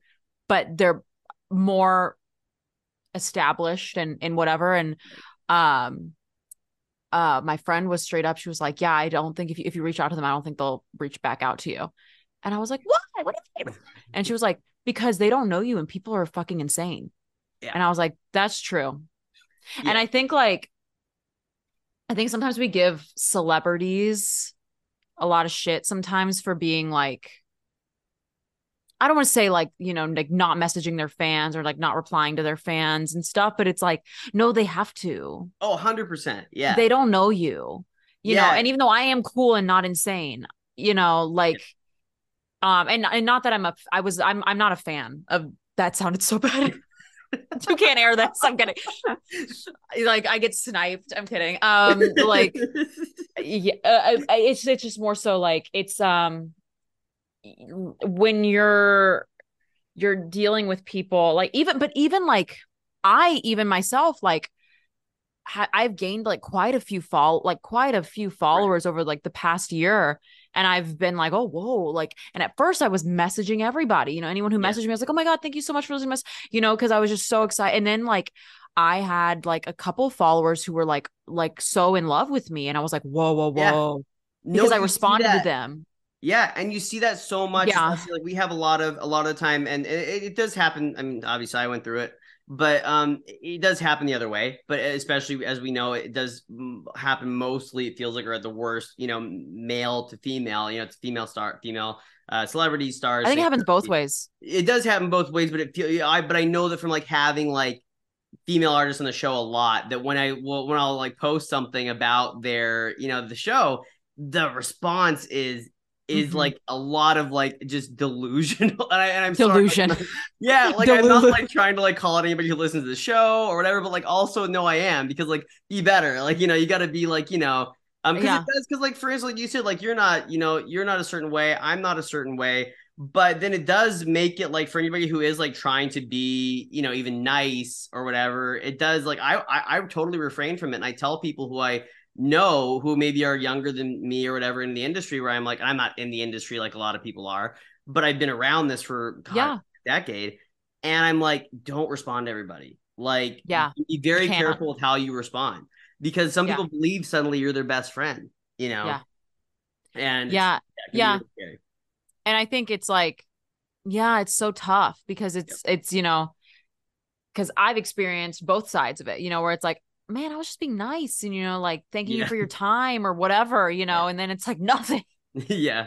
Speaker 2: But they're more established and and whatever. And um, uh my friend was straight up she was like yeah i don't think if you if you reach out to them i don't think they'll reach back out to you and i was like why what do and she was like because they don't know you and people are fucking insane
Speaker 1: Yeah.
Speaker 2: and i was like that's true
Speaker 1: Yeah.
Speaker 2: and i think like i think sometimes we give celebrities a lot of shit sometimes for being like I don't want to say like, you know, like not messaging their fans or like not replying to their fans and stuff, but it's like, no, they have to
Speaker 1: Oh, 100%. Yeah.
Speaker 2: they don't know you you know
Speaker 1: Yeah.
Speaker 2: and even though i am cool and not insane you know like um and, and not that i'm a i was i'm i'm not a fan of that sounded so (laughs) bad you can't air this i'm kidding (laughs) like i get sniped i'm kidding um like (laughs) yeah uh, it's it's just more so like it's um when you're you're dealing with people like even but even like i even myself like ha- i've gained like quite a few fall like quite a few followers over like the past year and i've been like oh whoa like and at first i was messaging everybody you know anyone who
Speaker 1: Yeah.
Speaker 2: messaged me i was like oh my god thank you so much for listening to us you know because i was just so excited and then like I had like a couple followers who were like like so in love with me and I was like whoa whoa
Speaker 1: Yeah.
Speaker 2: whoa
Speaker 1: No,
Speaker 2: because I responded to them
Speaker 1: Yeah, and you see that so much.
Speaker 2: Yeah.
Speaker 1: Like we have a lot of a lot of time, and it, it does happen. I mean, obviously, I went through it, but um, it does happen the other way. But especially as we know, it does happen mostly. It feels like are at the worst. You know, male to female. You know, it's female star, female uh, celebrity stars.
Speaker 2: I think it happens both
Speaker 1: person.
Speaker 2: ways
Speaker 1: It does happen both ways, but it feel I but I know that from like having like female artists on the show a lot that when I will when I'll like post something about their you know the show, the response is is
Speaker 2: Mhm.
Speaker 1: like a lot of like just delusional (laughs) and, I, and I'm sorry,
Speaker 2: delusion (laughs)
Speaker 1: yeah, like I'm not like trying to like call out anybody who listens to the show or whatever, but like also no, I am because like be better. Like you know, you got to be like you know, um, because
Speaker 2: Yeah.
Speaker 1: it does because like for instance, like you said, like you're not you know you're not a certain way, I'm not a certain way, but then it does make it like for anybody who is like trying to be you know even nice or whatever, it does like I I, I totally refrain from it, and I tell people who I know who maybe are younger than me or whatever in the industry where I'm like I'm not in the industry like a lot of people are, but I've been around this for God,
Speaker 2: Yeah.
Speaker 1: decade and i'm like don't respond to everybody like
Speaker 2: Yeah,
Speaker 1: be very careful with how you respond because some
Speaker 2: Yeah.
Speaker 1: people believe suddenly you're their best friend you know
Speaker 2: Yeah.
Speaker 1: and
Speaker 2: yeah yeah.
Speaker 1: really
Speaker 2: and i think it's like yeah it's so tough because it's it's you know because i've experienced both sides of it you know where it's like man i was just being nice and you know like thanking you for your time or whatever you know and then it's like (laughs) nothing. (laughs)
Speaker 1: Yeah.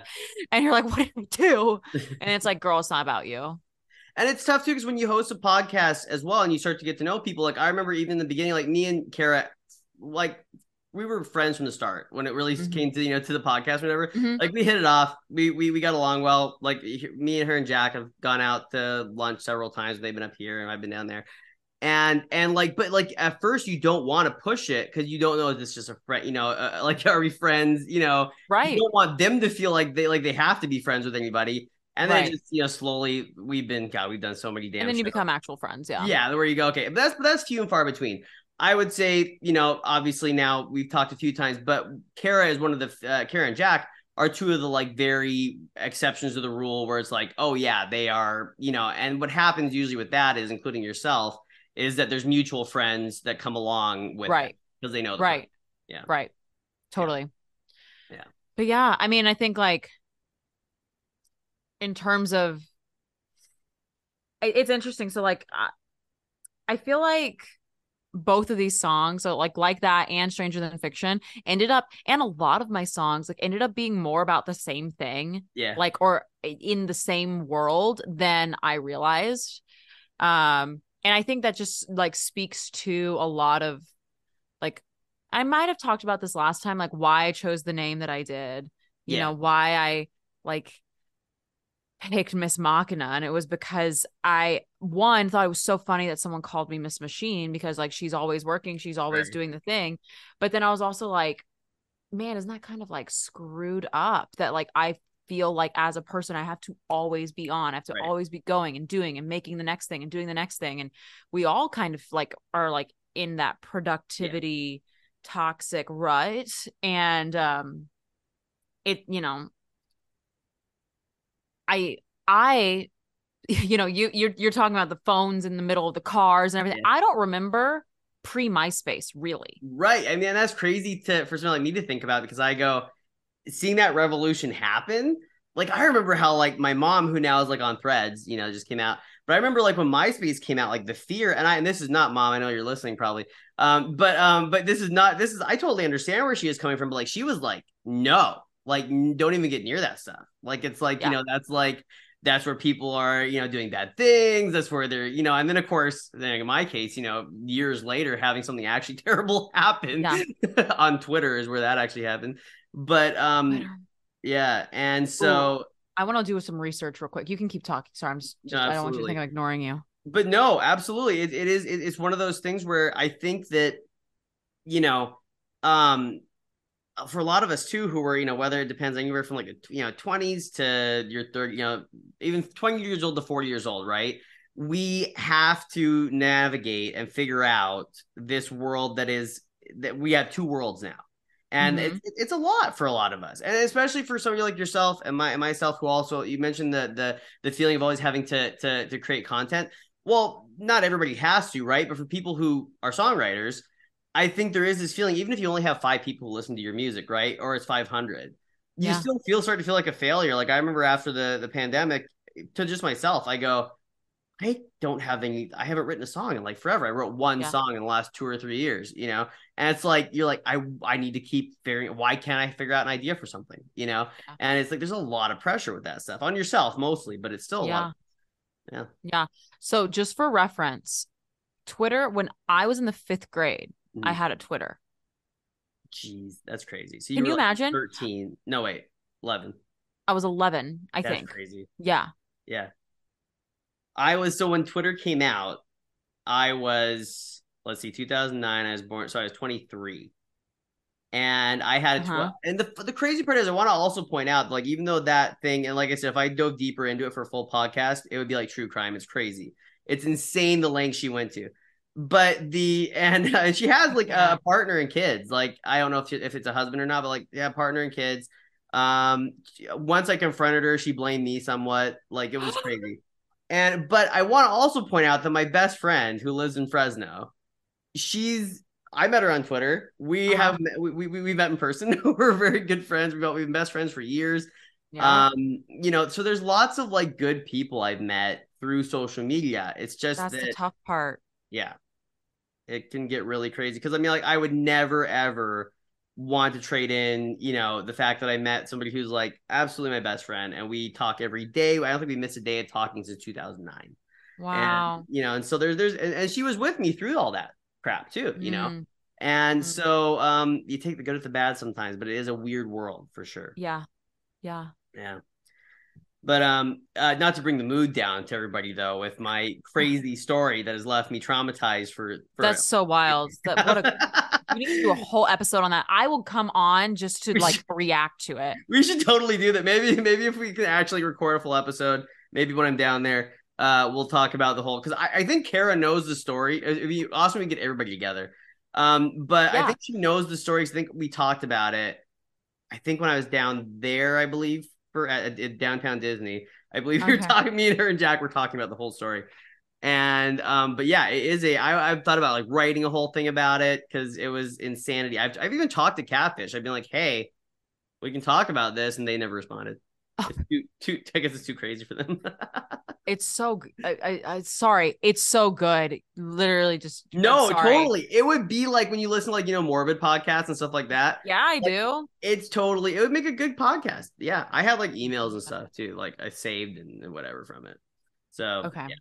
Speaker 2: And you're like what did i do? (laughs) And it's like girl it's not about you.
Speaker 1: And it's tough too because when you host a podcast as well and you start to get to know people like i remember even in the beginning like me and kara like we were friends from the start when it really
Speaker 2: Mhm.
Speaker 1: came to you know to the podcast whatever.
Speaker 2: Mhm.
Speaker 1: like we hit it off. We, we we got along well. Like me and her and jack have gone out to lunch several times. They've been up here and i've been down there and and like but like at first you don't want to push it because you don't know if it's just a friend you know uh, like (laughs) are we friends you know
Speaker 2: right
Speaker 1: you don't want them to feel like they like they have to be friends with anybody and then
Speaker 2: Right.
Speaker 1: just you know slowly we've been god we've done so many damn
Speaker 2: and then you
Speaker 1: shows.
Speaker 2: become actual friends yeah
Speaker 1: Yeah, where you go. Okay, but that's but that's few and far between. I would say, you know, obviously now we've talked a few times, but Kara is one of the uh, Kara and Jack are two of the like very exceptions to the rule where it's like, oh yeah, they are, you know, and what happens usually with that is, including yourself, is that there's mutual friends that come along with
Speaker 2: right.
Speaker 1: because they know the
Speaker 2: right.
Speaker 1: Yeah.
Speaker 2: right. Totally.
Speaker 1: Yeah.
Speaker 2: but yeah i mean i think like in terms of it's interesting. So like I, I feel like both of these songs so like like that and stranger than fiction ended up and a lot of my songs like ended up being more about the same thing
Speaker 1: yeah,
Speaker 2: like or in the same world than I realized. Um and I think that just like speaks to a lot of like I might have talked about this last time like why I chose the name that I did. You
Speaker 1: Yeah.
Speaker 2: know, why I like picked Miss Machina, and it was because I one thought it was so funny that someone called me Miss Machine because like she's always working, she's always
Speaker 1: Right.
Speaker 2: doing the thing. But then I was also like, man, isn't that kind of like screwed up that like I feel like as a person I have to always be on, I have to
Speaker 1: Right.
Speaker 2: always be going and doing and making the next thing and doing the next thing, and we all kind of like are like in that productivity toxic rut, and um, it you know I I (laughs) you know you you're you're talking about the phones in the middle of the cars and everything.
Speaker 1: Yeah.
Speaker 2: I don't remember pre MySpace really.
Speaker 1: Right. I mean, that's crazy to for someone like me to think about because I go seeing that revolution happen. Like I remember how like my mom, who now is like on Threads, you know, just came out. But I remember like when MySpace came out, like the fear, and I and this is not mom. I know you're listening probably. Um, but um, but this is not. This is I totally understand where she is coming from. But like she was like, no, like don't even get near that stuff. Like it's like
Speaker 2: Yeah.
Speaker 1: you know that's like that's where people are you know doing bad things. That's where they're you know. And then of course, then in my case, you know, years later, having something actually (laughs) terrible happen
Speaker 2: Yeah. (laughs)
Speaker 1: on Twitter is where that actually happened. But um, yeah, and so.
Speaker 2: I want to do some research real quick. You can keep talking. Sorry, I'm just, just- I don't want you to think I'm ignoring you.
Speaker 1: but no absolutely it, it is it, it's one of those things where i think that you know um for a lot of us too who were you know whether it depends anywhere from like a, you know 20s to your 30 you know even 20 years old to 40 years old right we have to navigate and figure out this world that is that we have two worlds now and
Speaker 2: Mhm.
Speaker 1: it's, it's a lot for a lot of us and especially for somebody like yourself and my and myself who also you mentioned the the the feeling of always having to to to create content well not everybody has to right but for people who are songwriters i think there is this feeling even if you only have five people who listen to your music right or it's 500 you
Speaker 2: Yeah.
Speaker 1: still feel start to feel like a failure like i remember after the the pandemic to just myself i go I don't have any. I haven't written a song in like forever. I wrote one
Speaker 2: Yeah.
Speaker 1: song in the last two or three years, you know. And it's like you're like, I I need to keep figuring. Why can't I figure out an idea for something, you know?
Speaker 2: Yeah.
Speaker 1: And it's like there's a lot of pressure with that stuff on yourself mostly, but it's still a
Speaker 2: Yeah.
Speaker 1: lot. Yeah.
Speaker 2: Yeah. So just for reference, Twitter, when I was in the fifth grade, I
Speaker 1: Mhm.
Speaker 2: had a Twitter.
Speaker 1: Jeez, that's crazy. So
Speaker 2: Can
Speaker 1: were
Speaker 2: you
Speaker 1: like
Speaker 2: imagine?
Speaker 1: Thirteen? No, wait, eleven.
Speaker 2: I was 11, I
Speaker 1: that's
Speaker 2: think.
Speaker 1: crazy.
Speaker 2: Yeah.
Speaker 1: Yeah. I was so when Twitter came out, I was let's see, 2009. I was born, so I was 23, and I had a
Speaker 2: Uh-huh.
Speaker 1: tw- and the the crazy part is I want to also point out like even though that thing and like I said, if I dove deeper into it for a full podcast, it would be like true crime. It's crazy. It's insane the length she went to. But the and uh, (laughs) she has like a partner and kids. Like I don't know if she, if it's a husband or not, but like yeah, partner and kids. Um, once I confronted her, she blamed me somewhat. Like it was (gasps) crazy. And but I want to also point out that my best friend who lives in Fresno, she's I met her on Twitter. We
Speaker 2: Uh-huh.
Speaker 1: have met, we, we we met in person. (laughs) We're very good friends. We've been, we've been best friends for years.
Speaker 2: Yeah.
Speaker 1: Um, you know, so there's lots of like good people I've met through social media. It's just
Speaker 2: That's
Speaker 1: that
Speaker 2: the tough part.
Speaker 1: yeah, it can get really crazy because I mean, like, I would never ever want to trade in, you know, the fact that I met somebody who's like absolutely my best friend and we talk every day. I don't think we missed a day of talking since 2009.
Speaker 2: Wow.
Speaker 1: And, you know, and so there's, there's, and, and she was with me through all that crap too, you know?
Speaker 2: Mm,
Speaker 1: And
Speaker 2: Mm.
Speaker 1: so, um, you take the good with the bad sometimes, but it is a weird world for sure.
Speaker 2: yeah. Yeah.
Speaker 1: Yeah. But um, uh, not to bring the mood down to everybody though, with my crazy story that has left me traumatized for. for
Speaker 2: That's so wild. (laughs) That what a we need to do a whole episode on that. I will come on just to
Speaker 1: We
Speaker 2: like
Speaker 1: should-
Speaker 2: react to it.
Speaker 1: we should totally do that. Maybe, maybe if we can actually record a full episode, maybe when I'm down there, uh, we'll talk about the whole. Because I, I think Kara knows the story. It'd be awesome if we get everybody together. Um, but I think she knows the story. I think we talked about it. I think when I was down there, I believe for at, at downtown Disney, I believe
Speaker 2: Okay.
Speaker 1: talking. Me and her and Jack were talking about the whole story. And um, but yeah, it is a. I I've thought about like writing a whole thing about it because it was insanity. I've I've even talked to Catfish. I've been like, hey, we can talk about this, and they never responded. It's too, too, I guess it's too crazy for them. (laughs)
Speaker 2: It's so I, I, I sorry. It's so good. Literally just
Speaker 1: no, totally. It would be like when you listen to like you know morbid podcasts and stuff like that.
Speaker 2: Yeah, I do.
Speaker 1: It's totally. It would make a good podcast. Yeah, I have like emails and stuff too. Like I saved and, and whatever from it. So
Speaker 2: Okay.
Speaker 1: yeah.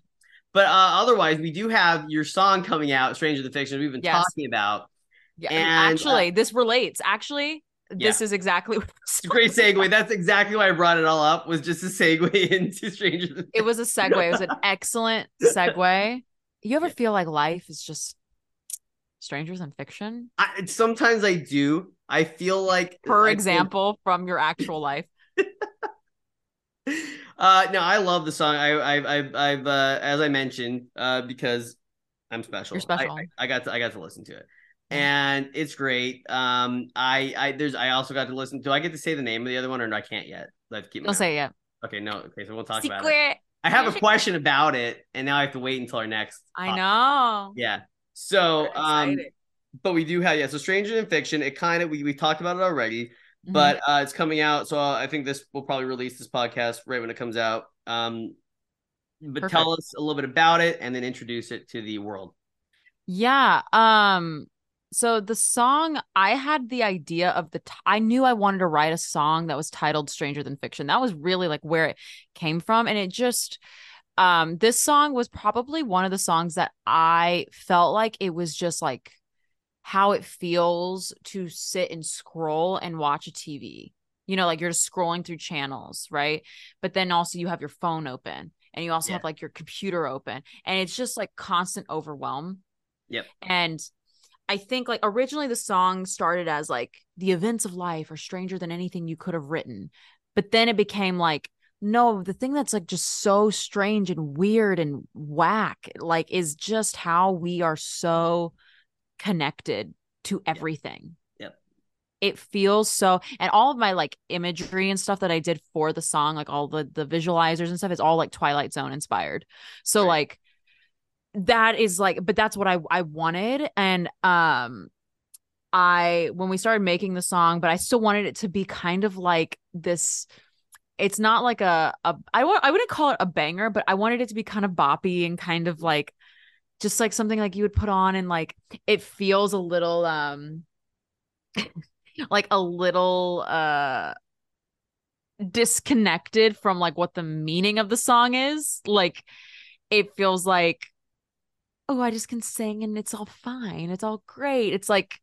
Speaker 1: But uh, otherwise, we do have your song coming out, "Stranger Than Fiction." We've been
Speaker 2: Yes.
Speaker 1: talking about.
Speaker 2: Yeah.
Speaker 1: And, uh,
Speaker 2: actually, this relates. Actually, this is exactly (laughs) what
Speaker 1: great segue. That's exactly why I brought it all up. Was just a segue (laughs) into Stranger. Than-
Speaker 2: it was a segue. It was an (laughs) excellent segue. You ever feel like life is just strangers than fiction?
Speaker 1: I, sometimes I do. I feel like,
Speaker 2: For
Speaker 1: I feel-
Speaker 2: example, from your actual life.
Speaker 1: uh, no, I love the song. I, I, I've, I've, uh, as I mentioned, uh, because I'm special.
Speaker 2: You're special.
Speaker 1: I, I, I got to, I got to listen to it, and it's great. Um, I, I, there's, I also got to listen. Do I get to say the name of the other one, or no? I can't yet. Let's keep.
Speaker 2: Don't say it.
Speaker 1: Okay, no. Okay, so we'll talk about it.
Speaker 2: Secret.
Speaker 1: I have a question about it, and now I have to wait until our next.
Speaker 2: I know.
Speaker 1: Yeah. So, um, but we do have yeah. So, Stranger Than Fiction. It kind of we we talked about it already
Speaker 2: Mhm.
Speaker 1: but uh, it's coming out. So I think this will probably release this podcast right when it comes out. Um, but tell us a little bit about it and then introduce it to the world.
Speaker 2: Yeah. Um so the song I had the idea of the t- I knew I wanted to write a song that was titled Stranger Than Fiction. That was really like where it came from and it just um this song was probably one of the songs that I felt like it was just like how it feels to sit and scroll and watch a TV. You know, like you're just scrolling through channels, right? But then also you have your phone open and you also
Speaker 1: Yeah.
Speaker 2: have like your computer open and it's just like constant overwhelm.
Speaker 1: Yep.
Speaker 2: And I think like originally the song started as like the events of life are stranger than anything you could have written. But then it became like no, the thing that's like just so strange and weird and whack like is just how we are so connected to everything.
Speaker 1: Yep.
Speaker 2: It feels so and all of my like imagery and stuff that I did for the song, like all the the visualizers and stuff is all like Twilight Zone inspired. So
Speaker 1: Right.
Speaker 2: like that is like but that's what I I wanted. And um I when we started making the song, but I still wanted it to be kind of like this it's not like a a I want I wouldn't call it a banger, but I wanted it to be kind of boppy and kind of like just like something like you would put on and like it feels a little um (laughs) like a little uh disconnected from like what the meaning of the song is. Like it feels like oh i just can sing and it's all fine it's all great it's like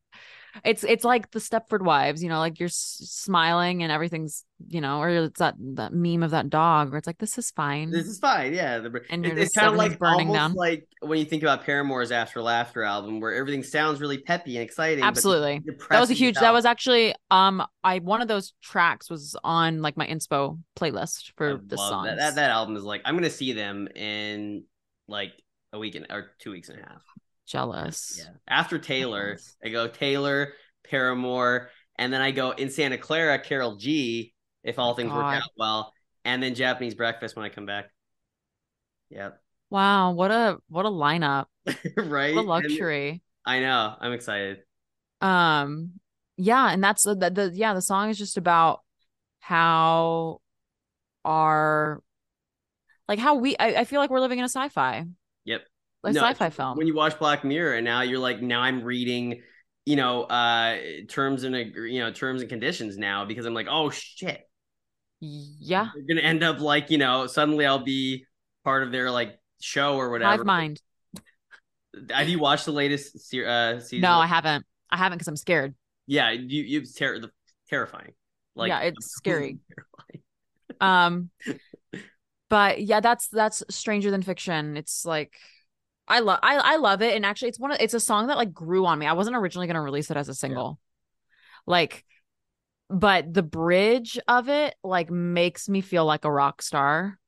Speaker 2: it's it's like the stepford wives you know like you're s- smiling and everything's you know or it's that that meme of that dog where it's like this is fine
Speaker 1: This is fine. Yeah. The,
Speaker 2: And
Speaker 1: it- it's kind of like
Speaker 2: burning
Speaker 1: almost
Speaker 2: down.
Speaker 1: like when you think about Paramore's After Laughter album, where everything sounds really peppy and exciting.
Speaker 2: Absolutely. that was a huge that was actually um i one of those tracks was on like my inspo playlist
Speaker 1: I
Speaker 2: for the
Speaker 1: love
Speaker 2: songs
Speaker 1: that, that. That album is like I'm gonna see them in like a week and or two weeks and a half.
Speaker 2: jealous
Speaker 1: Yeah. After Taylor,
Speaker 2: Nice.
Speaker 1: I go Taylor, Paramore, and then I go in Santa Clara, Karol G, if all things work out well, and then Japanese breakfast when I come back. Yep.
Speaker 2: wow what a what a lineup (laughs)
Speaker 1: right.
Speaker 2: what a
Speaker 1: And
Speaker 2: luxury
Speaker 1: I know. I'm excited.
Speaker 2: um yeah and that's the, the, the yeah the song is just about how our like how we I, I feel like we're living in a sci-fi. A
Speaker 1: No,
Speaker 2: sci-fi film
Speaker 1: When you watch Black Mirror and now you're like, now I'm reading, you know, uh terms and you know, terms and conditions now because I'm like, oh shit.
Speaker 2: yeah
Speaker 1: They're gonna end up like, you know, suddenly I'll be part of their like show or whatever.
Speaker 2: hive mind
Speaker 1: Have you watched the latest se- uh season?
Speaker 2: no i haven't i haven't because i'm scared
Speaker 1: Yeah, you you it's ter- the- terrifying. Like
Speaker 2: Yeah, it's (laughs) scary. um but yeah that's that's stranger than fiction it's like i love I, I love it and actually it's one of it's a song that like grew on me i wasn't originally going to release it as a single like but the bridge of it like makes me feel like a rock star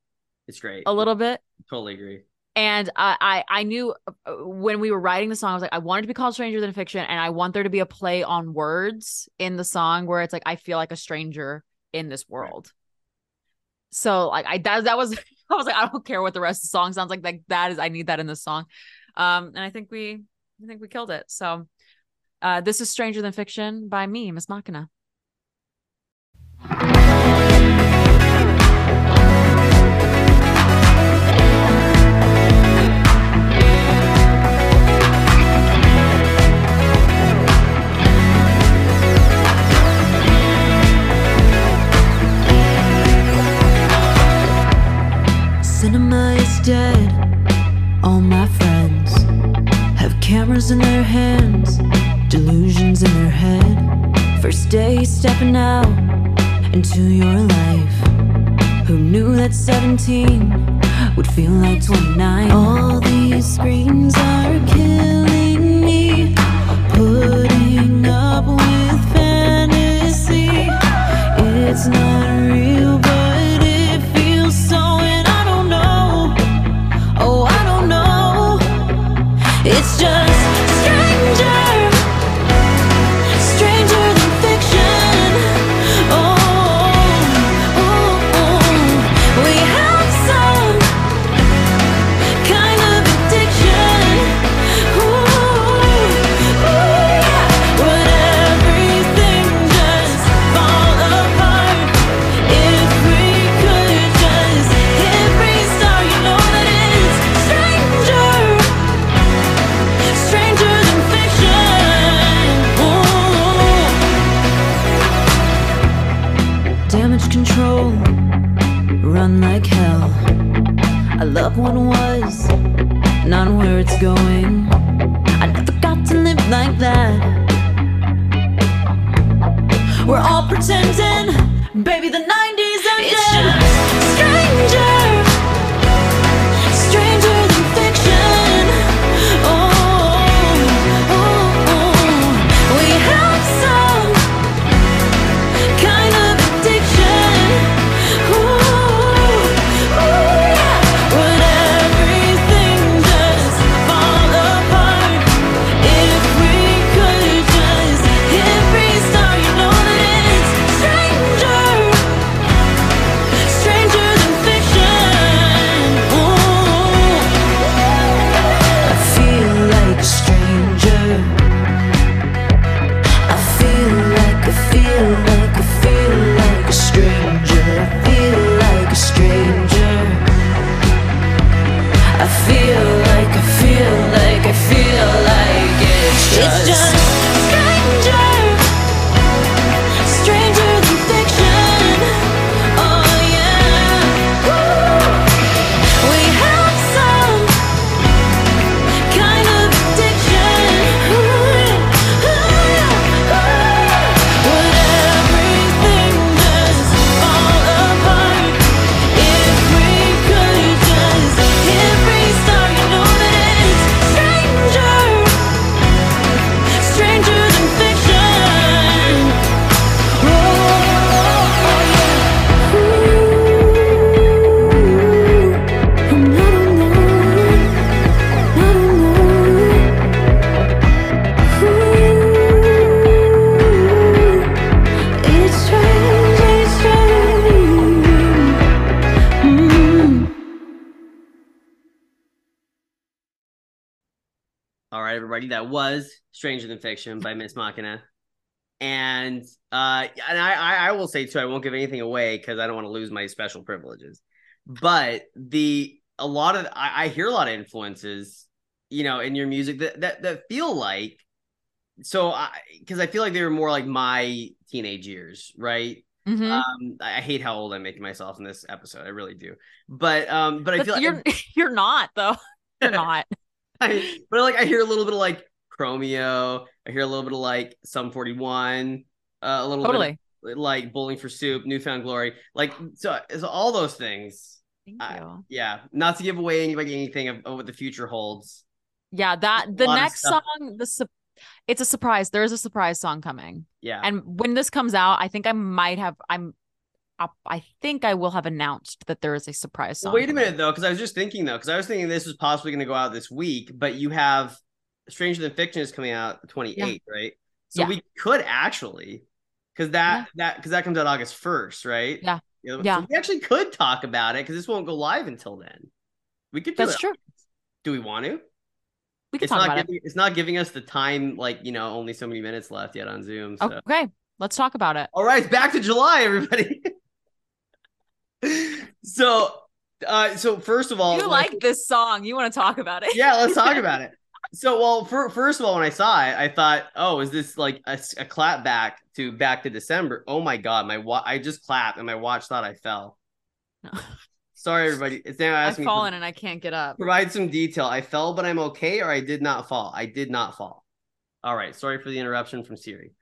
Speaker 1: It's great.
Speaker 2: a little bit
Speaker 1: Totally agree.
Speaker 2: and I, I I knew uh, when we were writing the song, I was like, I wanted to be called Stranger Than Fiction, and I want there to be a play on words in the song where it's like I feel like a stranger in this world. So like I that that was (laughs) I was like I don't care what the rest of the song sounds like. Like that is I need that in this song, um, and I think we I think we killed it. So, uh, this is Stranger Than Fiction by me, Miss Machina.
Speaker 3: Cameras in their hands, delusions in their head. First day stepping out into your life. Who knew that 17 would feel like 29? All these screens are killing me. Putting up with fantasy. It's not real, but it feels so, and I don't know. Oh, I don't know. It's just going. I never got to live like that. We're all pretending, baby. The 90s Stranger Than Fiction
Speaker 1: by Miss Machina. And uh and I, I will say too, I won't give anything away because I don't want to lose my special privileges. But the a lot of I, I hear a lot of influences, you know, in your music that that, that feel like so I because I feel like they were more like my teenage years, right?
Speaker 2: Mhm.
Speaker 1: Um, I hate how old I'm making myself in this episode. I really do. But um, but I feel like
Speaker 2: you're (laughs) you're not though. You're not. (laughs)
Speaker 1: I, but like I hear a little bit of like Chromeo. I hear a little bit of like Sum 41. Uh, a little
Speaker 2: Totally.
Speaker 1: bit of, like Bowling for Soup, New Found Glory. Like so, so all those things.
Speaker 2: Thank
Speaker 1: I-
Speaker 2: you.
Speaker 1: Yeah, not to give away anybody anything of, of what the future holds.
Speaker 2: Yeah, that the next song, the su- it's a surprise. There is a surprise song coming,
Speaker 1: Yeah,
Speaker 2: and when this comes out, I think I might have. I'm. I- I think I will have announced that there is a surprise song.
Speaker 1: Well, wait a minute though, because I was just thinking though, because I was thinking this was possibly going to go out this week, but you have Stranger Than Fiction is coming out the 28th, right? So
Speaker 2: Yeah.
Speaker 1: we could actually, because that that because that comes out August 1st, right?
Speaker 2: Yeah.
Speaker 1: You know,
Speaker 2: Yeah.
Speaker 1: So we actually could talk about it because this won't go live until then. We could do
Speaker 2: That's
Speaker 1: it.
Speaker 2: true.
Speaker 1: Do we want to?
Speaker 2: We can
Speaker 1: It's
Speaker 2: talk
Speaker 1: not
Speaker 2: about it.
Speaker 1: giving it's not giving us the time, like you know, only so many minutes left yet on Zoom. So.
Speaker 2: Okay, let's talk about it.
Speaker 1: All right, back to July, everybody. (laughs) so, uh, so first of all,
Speaker 2: You
Speaker 1: like-
Speaker 2: like this song? You want to talk about it?
Speaker 1: yeah, let's talk about it. So, well, for, first of all, when I saw it, I thought, oh, is this like a, a clap back to back to December? Oh my god, my wa- I just clapped and my watch thought I fell.
Speaker 2: No. (laughs)
Speaker 1: Sorry, everybody. It's now
Speaker 2: I've
Speaker 1: asking me
Speaker 2: fallen and I can't get up.
Speaker 1: provide some detail. I fell, but I'm okay, or I did not fall. I did not fall. All right. Sorry for the interruption from Siri.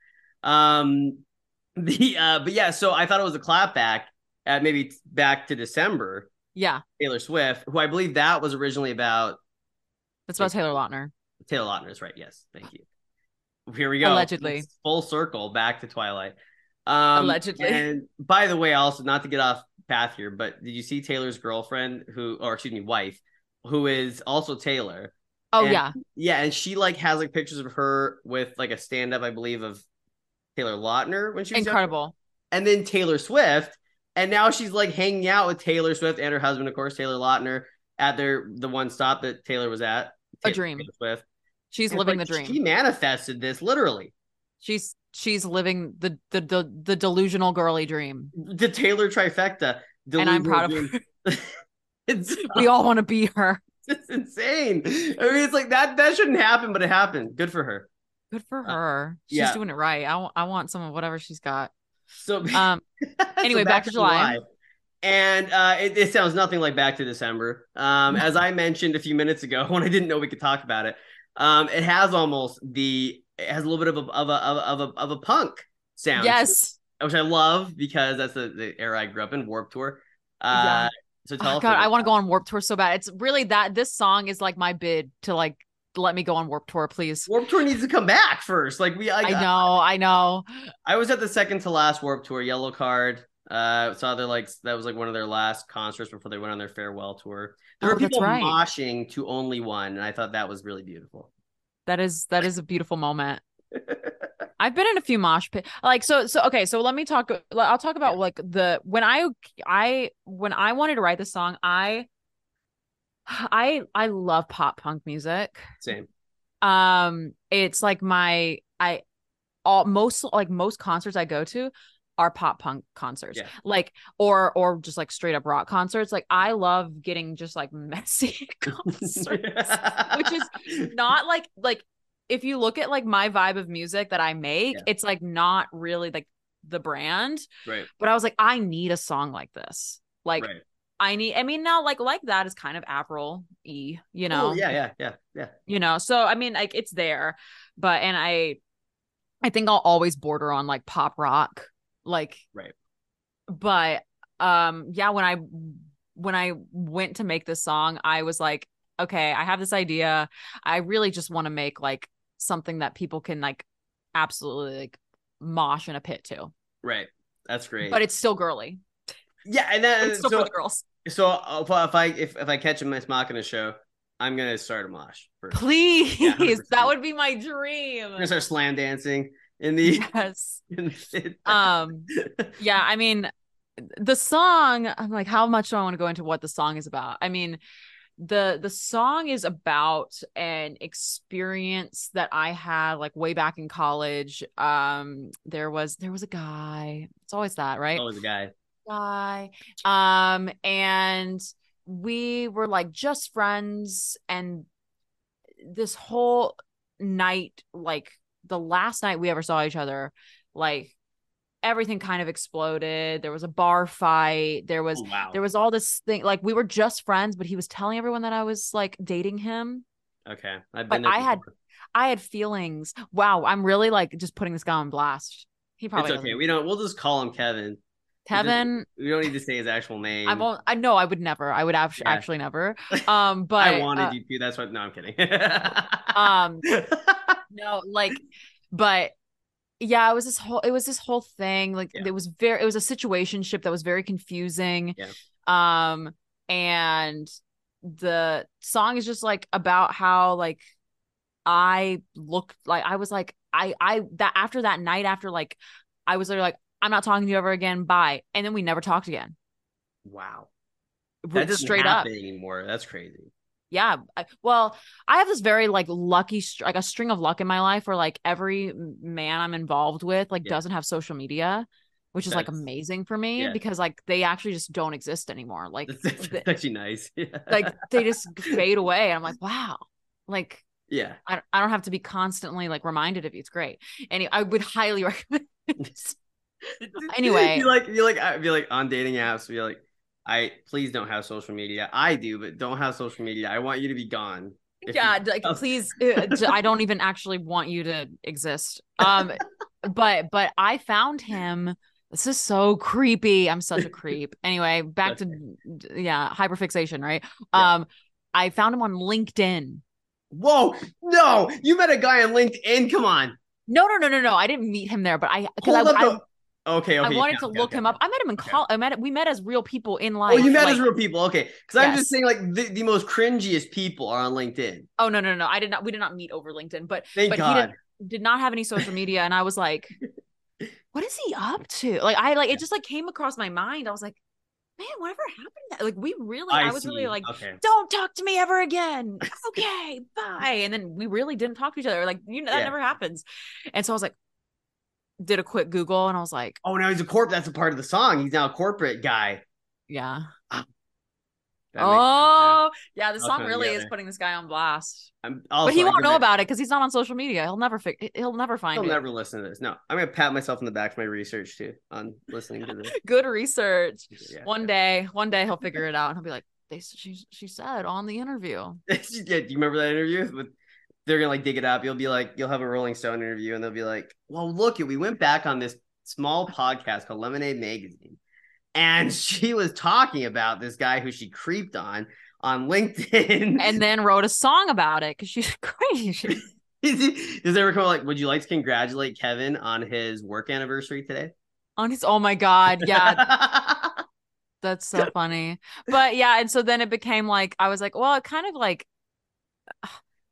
Speaker 1: Um, (laughs) the uh, but yeah, so I thought it was a clapback at maybe back to December.
Speaker 2: Yeah,
Speaker 1: Taylor Swift, who I believe that was originally about
Speaker 2: that's about Taylor Lautner.
Speaker 1: Taylor Lautner is right. Yes, thank you. Here we go.
Speaker 2: Allegedly.
Speaker 1: It's full circle back to Twilight. Um,
Speaker 2: Allegedly.
Speaker 1: And by the way, also not to get off path here, but did you see Taylor's girlfriend who, or excuse me, wife, who is also Taylor?
Speaker 2: Oh
Speaker 1: And-
Speaker 2: yeah,
Speaker 1: Yeah, and she like has like pictures of her with like a stand up, I believe, of Taylor Lautner when she was
Speaker 2: incredible.
Speaker 1: and then Taylor Swift, and now she's like hanging out with Taylor Swift and her husband, of course, Taylor Lautner, at their the one stop that Taylor was at.
Speaker 2: A dream.
Speaker 1: Taylor Swift.
Speaker 2: She's
Speaker 1: And
Speaker 2: living
Speaker 1: like,
Speaker 2: the dream.
Speaker 1: She manifested this literally.
Speaker 2: She's she's living the the the, the delusional girly dream,
Speaker 1: The Taylor trifecta.
Speaker 2: and I'm proud of
Speaker 1: Delusional
Speaker 2: her. (laughs)
Speaker 1: it's, (laughs)
Speaker 2: we all want to be her. (laughs)
Speaker 1: it's insane. I mean, it's like that. That shouldn't happen, but it happened. Good for her.
Speaker 2: Good for her. She's
Speaker 1: Uh, yeah.
Speaker 2: doing it right. I want I want some of whatever she's got.
Speaker 1: So
Speaker 2: Um, Anyway, back to July.
Speaker 1: And uh, it, it sounds nothing like Back to December. Um, as I mentioned a few minutes ago when I didn't know we could talk about it, um, it has almost the it has a little bit of a of a of a of a, of a punk sound.
Speaker 2: yes.
Speaker 1: which I love because that's the, the era I grew up in. Warped Tour. Uh,
Speaker 2: Yeah.
Speaker 1: So tell
Speaker 2: Oh, God, I want to go on Warped Tour so bad. It's really that this song is like my bid to like let me go on Warped Tour, please.
Speaker 1: Warped Tour needs to come back first. Like we, I,
Speaker 2: I know, I know.
Speaker 1: I was at the second to last Warped Tour, Yellowcard. Uh, saw their like that was like one of their last concerts before they went on their farewell tour. There
Speaker 2: Oh,
Speaker 1: were people
Speaker 2: right.
Speaker 1: moshing to only one, and I thought that was really beautiful.
Speaker 2: That is that is a beautiful moment. (laughs) I've been in a few mosh pit like so so okay so let me talk I'll talk about like the when I I when I wanted to write this song I I I love pop punk music
Speaker 1: Same.
Speaker 2: um it's like my I all most like most concerts I go to are pop punk concerts
Speaker 1: Yeah.
Speaker 2: like or or just like straight up rock concerts like I love getting just like (laughs) messy (laughs) concerts which is not like like if you look at like my vibe of music that I make,
Speaker 1: Yeah.
Speaker 2: it's like not really like the brand.
Speaker 1: right.
Speaker 2: But I was like, I need a song like this. Like
Speaker 1: right.
Speaker 2: I need I mean now like like that is kind of April E, you oh, know.
Speaker 1: Oh, yeah, yeah, yeah, yeah.
Speaker 2: You know, so I mean like it's there, but and I I think I'll always border on like pop rock. Like
Speaker 1: Right.
Speaker 2: but um yeah, when I when I went to make this song, I was like, okay, I have this idea. I really just want to make like something that people can like absolutely like mosh in a pit to.
Speaker 1: Right. That's great.
Speaker 2: But it's still girly.
Speaker 1: yeah, and then
Speaker 2: It's still
Speaker 1: so
Speaker 2: for the girls.
Speaker 1: so uh, if I if if I catch a Miss Machina show, I'm gonna start a mosh.
Speaker 2: Please.
Speaker 1: 100%.
Speaker 2: that would be my dream.
Speaker 1: I'm gonna start slam dancing in the.
Speaker 2: Yes. (laughs)
Speaker 1: In the
Speaker 2: Um yeah, I mean the song, I'm like, how much do I want to go into what the song is about? I mean, the the song is about an experience that I had like way back in college. Um there was there was a guy. It's always that, right?
Speaker 1: always a guy.
Speaker 2: guy. Um, and we were like just friends, and this whole night, like the last night we ever saw each other, like everything kind of exploded. There was a bar fight. There was
Speaker 1: Oh, wow.
Speaker 2: there was all this thing like we were just friends, but he was telling everyone that I was like dating him.
Speaker 1: okay. I've
Speaker 2: but
Speaker 1: been there
Speaker 2: I had- I had feelings. Wow, I'm really like just putting this guy on blast. He probably
Speaker 1: It's okay.
Speaker 2: doesn't-
Speaker 1: We don't. We'll just call him Kevin.
Speaker 2: Kevin.
Speaker 1: We don't need to say his actual name.
Speaker 2: I won't. I know I would never. I would actually
Speaker 1: Yeah.
Speaker 2: actually never. (laughs) Um, but
Speaker 1: I wanted
Speaker 2: uh,
Speaker 1: you to. That's what. No, I'm kidding. (laughs)
Speaker 2: um, no, like, but yeah, it was this whole. It was this whole thing. Like,
Speaker 1: Yeah.
Speaker 2: it was very. It was a situationship that was very confusing.
Speaker 1: Yeah.
Speaker 2: Um, and the song is just like about how like I looked like I was like I I that after that night after like I was literally like I'm not talking to you ever again. Bye. And then we never talked again.
Speaker 1: wow. That doesn't
Speaker 2: straight up.
Speaker 1: anymore. That's crazy.
Speaker 2: Yeah I, well i have this very like lucky str- like a string of luck in my life where like every man i'm involved with like
Speaker 1: Yeah.
Speaker 2: doesn't have social media which is like amazing for me
Speaker 1: yeah.
Speaker 2: because like they actually just don't exist anymore like
Speaker 1: That's, that's actually nice. (laughs) Yeah.
Speaker 2: like they just fade away and i'm like wow like
Speaker 1: yeah.
Speaker 2: I, don't- I don't have to be constantly like reminded of you it's great and i would highly (laughs) recommend. (laughs) Anyway.
Speaker 1: you like you like I'd be like on dating apps. Be like, I please don't have social media. I do, but don't have social media. I want you to be gone.
Speaker 2: Yeah
Speaker 1: you-
Speaker 2: like (laughs) please I don't even actually want you to exist um (laughs) but but I found him. This is so creepy. I'm such a creep. Anyway, back to yeah, hyperfixation, right?
Speaker 1: Yeah.
Speaker 2: Um, I found him on LinkedIn.
Speaker 1: Whoa, no, you met a guy on LinkedIn. Come on.
Speaker 2: No, no, no, no, no. I didn't meet him there, but I because I, I.
Speaker 1: Okay, okay.
Speaker 2: I wanted
Speaker 1: okay,
Speaker 2: to
Speaker 1: okay,
Speaker 2: look
Speaker 1: okay,
Speaker 2: him
Speaker 1: okay.
Speaker 2: up. I met him in college. I met we met as real people in life.
Speaker 1: Oh, you met
Speaker 2: like-
Speaker 1: as real people. Okay. Because I'm just saying, like, the, the most cringiest people are on LinkedIn.
Speaker 2: Oh no, no, no. I did not. We did not meet over LinkedIn, but
Speaker 1: Thank
Speaker 2: but he
Speaker 1: God.
Speaker 2: did, did not have any social media, and I was like, (laughs) what is he up to? Like I like it just like came across my mind. I was like, man, whatever happened? to that? Like we really, I, was really like,
Speaker 1: okay.
Speaker 2: don't talk to me ever again. (laughs) Okay, bye. And then we really didn't talk to each other. Like you know that
Speaker 1: Yeah.
Speaker 2: never happens. And so I was like, did a quick Google, and I was like,
Speaker 1: Oh, now he's a corp. That's a part of the song. He's now a corporate guy.
Speaker 2: yeah.
Speaker 1: Ah. Makes-
Speaker 2: oh, yeah. The song really is putting this guy on blast.
Speaker 1: I'm
Speaker 2: but he won't know about it because he's not on social media. He'll never fi- he'll never find it.
Speaker 1: He'll
Speaker 2: it.
Speaker 1: never listen to this. No, I'm gonna pat myself in the back for my research too on listening to this. (laughs)
Speaker 2: Good research.
Speaker 1: Yeah.
Speaker 2: One day, one day he'll figure it out and he'll be like, "They she she said on the interview." (laughs)
Speaker 1: yeah, do you remember that interview with? They're gonna like dig it up. You'll be like, you'll have a Rolling Stone interview, and they'll be like, "Well, look, we went back on this small podcast called Lemonade Magazine, and (laughs) she was talking about this guy who she creeped on on LinkedIn."
Speaker 2: And then wrote a song about it because she's (laughs) crazy. (laughs)
Speaker 1: Does ever come like, would you like to congratulate Kevin on his work anniversary today?
Speaker 2: on his, oh my god, yeah, that's so funny. But yeah, and so then it became like I was like, well, it kind of like,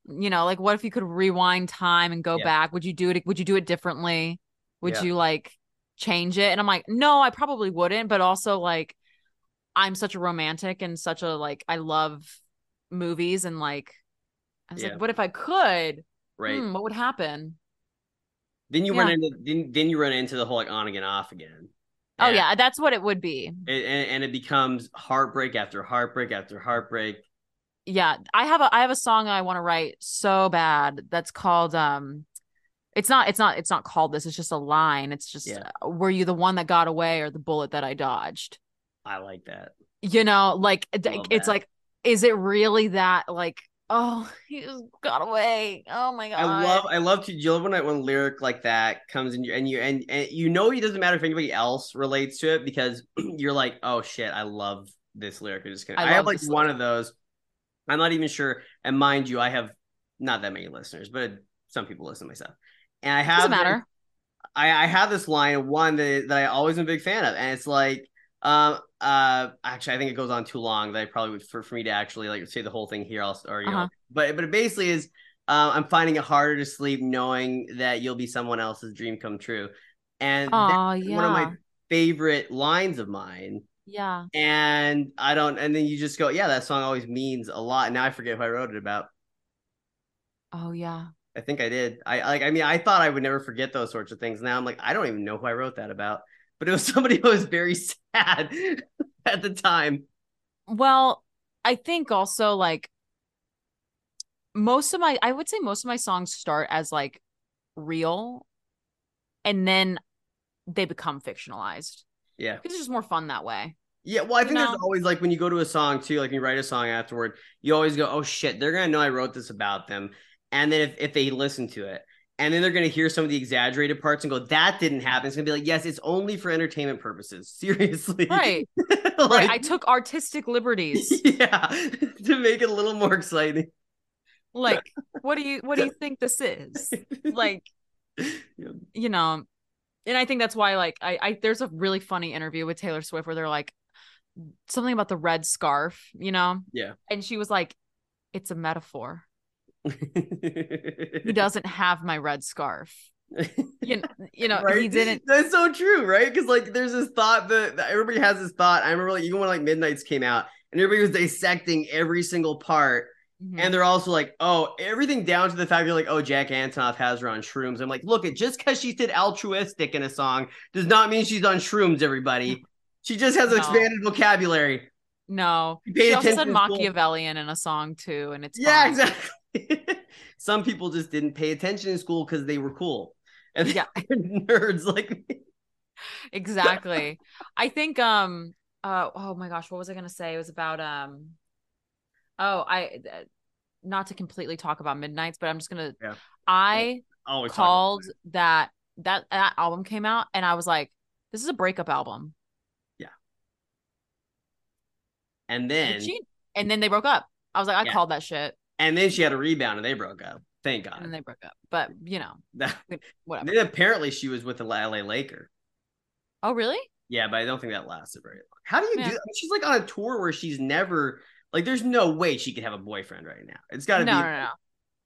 Speaker 2: you know, like what if you could rewind time and go
Speaker 1: Yeah.
Speaker 2: back? Would you do it? Would you do it differently? Would
Speaker 1: Yeah.
Speaker 2: you like change it? And I'm like, no, I probably wouldn't. But also like, I'm such a romantic and such a like, I love movies and like, I was
Speaker 1: Yeah.
Speaker 2: like, what if I could?
Speaker 1: right.
Speaker 2: Hmm, what would happen?
Speaker 1: Then you run into then, then you run into the whole like on again off again.
Speaker 2: Oh yeah, that's what it would be.
Speaker 1: and, and, and it becomes heartbreak after heartbreak after heartbreak.
Speaker 2: Yeah i have a i have a song i want to write so bad that's called um it's not it's not it's not called this it's just a line it's just
Speaker 1: Yeah.
Speaker 2: uh, were you the one that got away or the bullet that i dodged
Speaker 1: I like that.
Speaker 2: you know like
Speaker 1: Love
Speaker 2: it's
Speaker 1: that.
Speaker 2: like is it really that like oh (laughs) he just got away oh my god
Speaker 1: I love I love to you love when I, when a lyric like that comes in your and you and, and you know it doesn't matter if anybody else relates to it because (clears throat) you're like oh shit I love this lyric I'm just gonna
Speaker 2: I
Speaker 1: I, have like one
Speaker 2: lyric.
Speaker 1: of those I'm not even sure and mind you I have not that many listeners but some people listen to my stuff and I have
Speaker 2: doesn't matter
Speaker 1: I, I have this line one that, that I always am a big fan of, and it's like, um, uh, actually, I think it goes on too long. That I probably would for, for me to actually like say the whole thing here, I'll or you
Speaker 2: Uh-huh.
Speaker 1: know, but but it basically is, uh, I'm finding it harder to sleep knowing that you'll be someone else's dream come true, and that's
Speaker 2: yeah
Speaker 1: one of my favorite lines of mine.
Speaker 2: Yeah
Speaker 1: And I don't, and then you just go, yeah, that song always means a lot. And now I forget who I wrote it about.
Speaker 2: oh yeah
Speaker 1: I think I did. I like. I mean, I thought I would never forget those sorts of things. Now I'm like, I don't even know who I wrote that about. But it was (laughs) somebody who was very sad (laughs) at the time.
Speaker 2: Well, I think also like most of my I would say most of my songs start as like real and then they become fictionalized.
Speaker 1: Yeah,
Speaker 2: Because it's just more fun that way.
Speaker 1: yeah. Well, I think there's
Speaker 2: know?
Speaker 1: always like when you go to a song too, like you write a song afterward, you always go, "Oh shit, they're gonna know I wrote this about them." And then if if they listen to it, and then they're gonna hear some of the exaggerated parts and go, "That didn't happen." It's gonna be like, "Yes, it's only for entertainment purposes." (laughs) Seriously,
Speaker 2: Right.
Speaker 1: like, (laughs)
Speaker 2: right. I took artistic liberties. (laughs)
Speaker 1: yeah, to make it a little more exciting.
Speaker 2: like, what do you what do you think this is? Like, you know, and I think that's why like I, I there's a really funny interview with Taylor Swift where they're like something about the red scarf, you know?
Speaker 1: Yeah.
Speaker 2: And she was like, It's a metaphor. (laughs) He doesn't have my red scarf. You, you know, he didn't
Speaker 1: That's so true, right? Because like, there's this thought that, that everybody has this thought. I remember like even when like Midnights came out, and everybody was dissecting every single part,
Speaker 2: Mhm.
Speaker 1: and they're also like, oh, everything down to the fact they're like, oh, Jack Antonoff has her on shrooms. I'm like, look, it just because she did altruistic in a song does not mean she's on shrooms. Everybody, she just has an expanded vocabulary.
Speaker 2: no.
Speaker 1: Paid
Speaker 2: She also said. Machiavellian in a song too, and it's
Speaker 1: Yeah, exactly. (laughs) Some people just didn't pay attention in school because they were cool, and
Speaker 2: Yeah. (laughs)
Speaker 1: nerds like me.
Speaker 2: exactly i think um uh oh my gosh what was i gonna say it was about um oh i uh, not to completely talk about midnights but i'm just gonna
Speaker 1: Yeah.
Speaker 2: i
Speaker 1: Always
Speaker 2: called that that that album came out, and I was like, this is a breakup album.
Speaker 1: Yeah.
Speaker 2: And
Speaker 1: then
Speaker 2: she? And then they broke up. I was like, I
Speaker 1: Yeah.
Speaker 2: called that shit,
Speaker 1: and then she had a rebound and they broke up. Thank God.
Speaker 2: and they broke up. But you know, whatever.
Speaker 1: then apparently she was with the LA Laker.
Speaker 2: Oh, really?
Speaker 1: Yeah, but I don't think that lasted very long. How do you
Speaker 2: Yeah.
Speaker 1: do? I mean, she's like on a tour where she's never like there's no way she could have a boyfriend right now. It's gotta
Speaker 2: no,
Speaker 1: be
Speaker 2: no, no.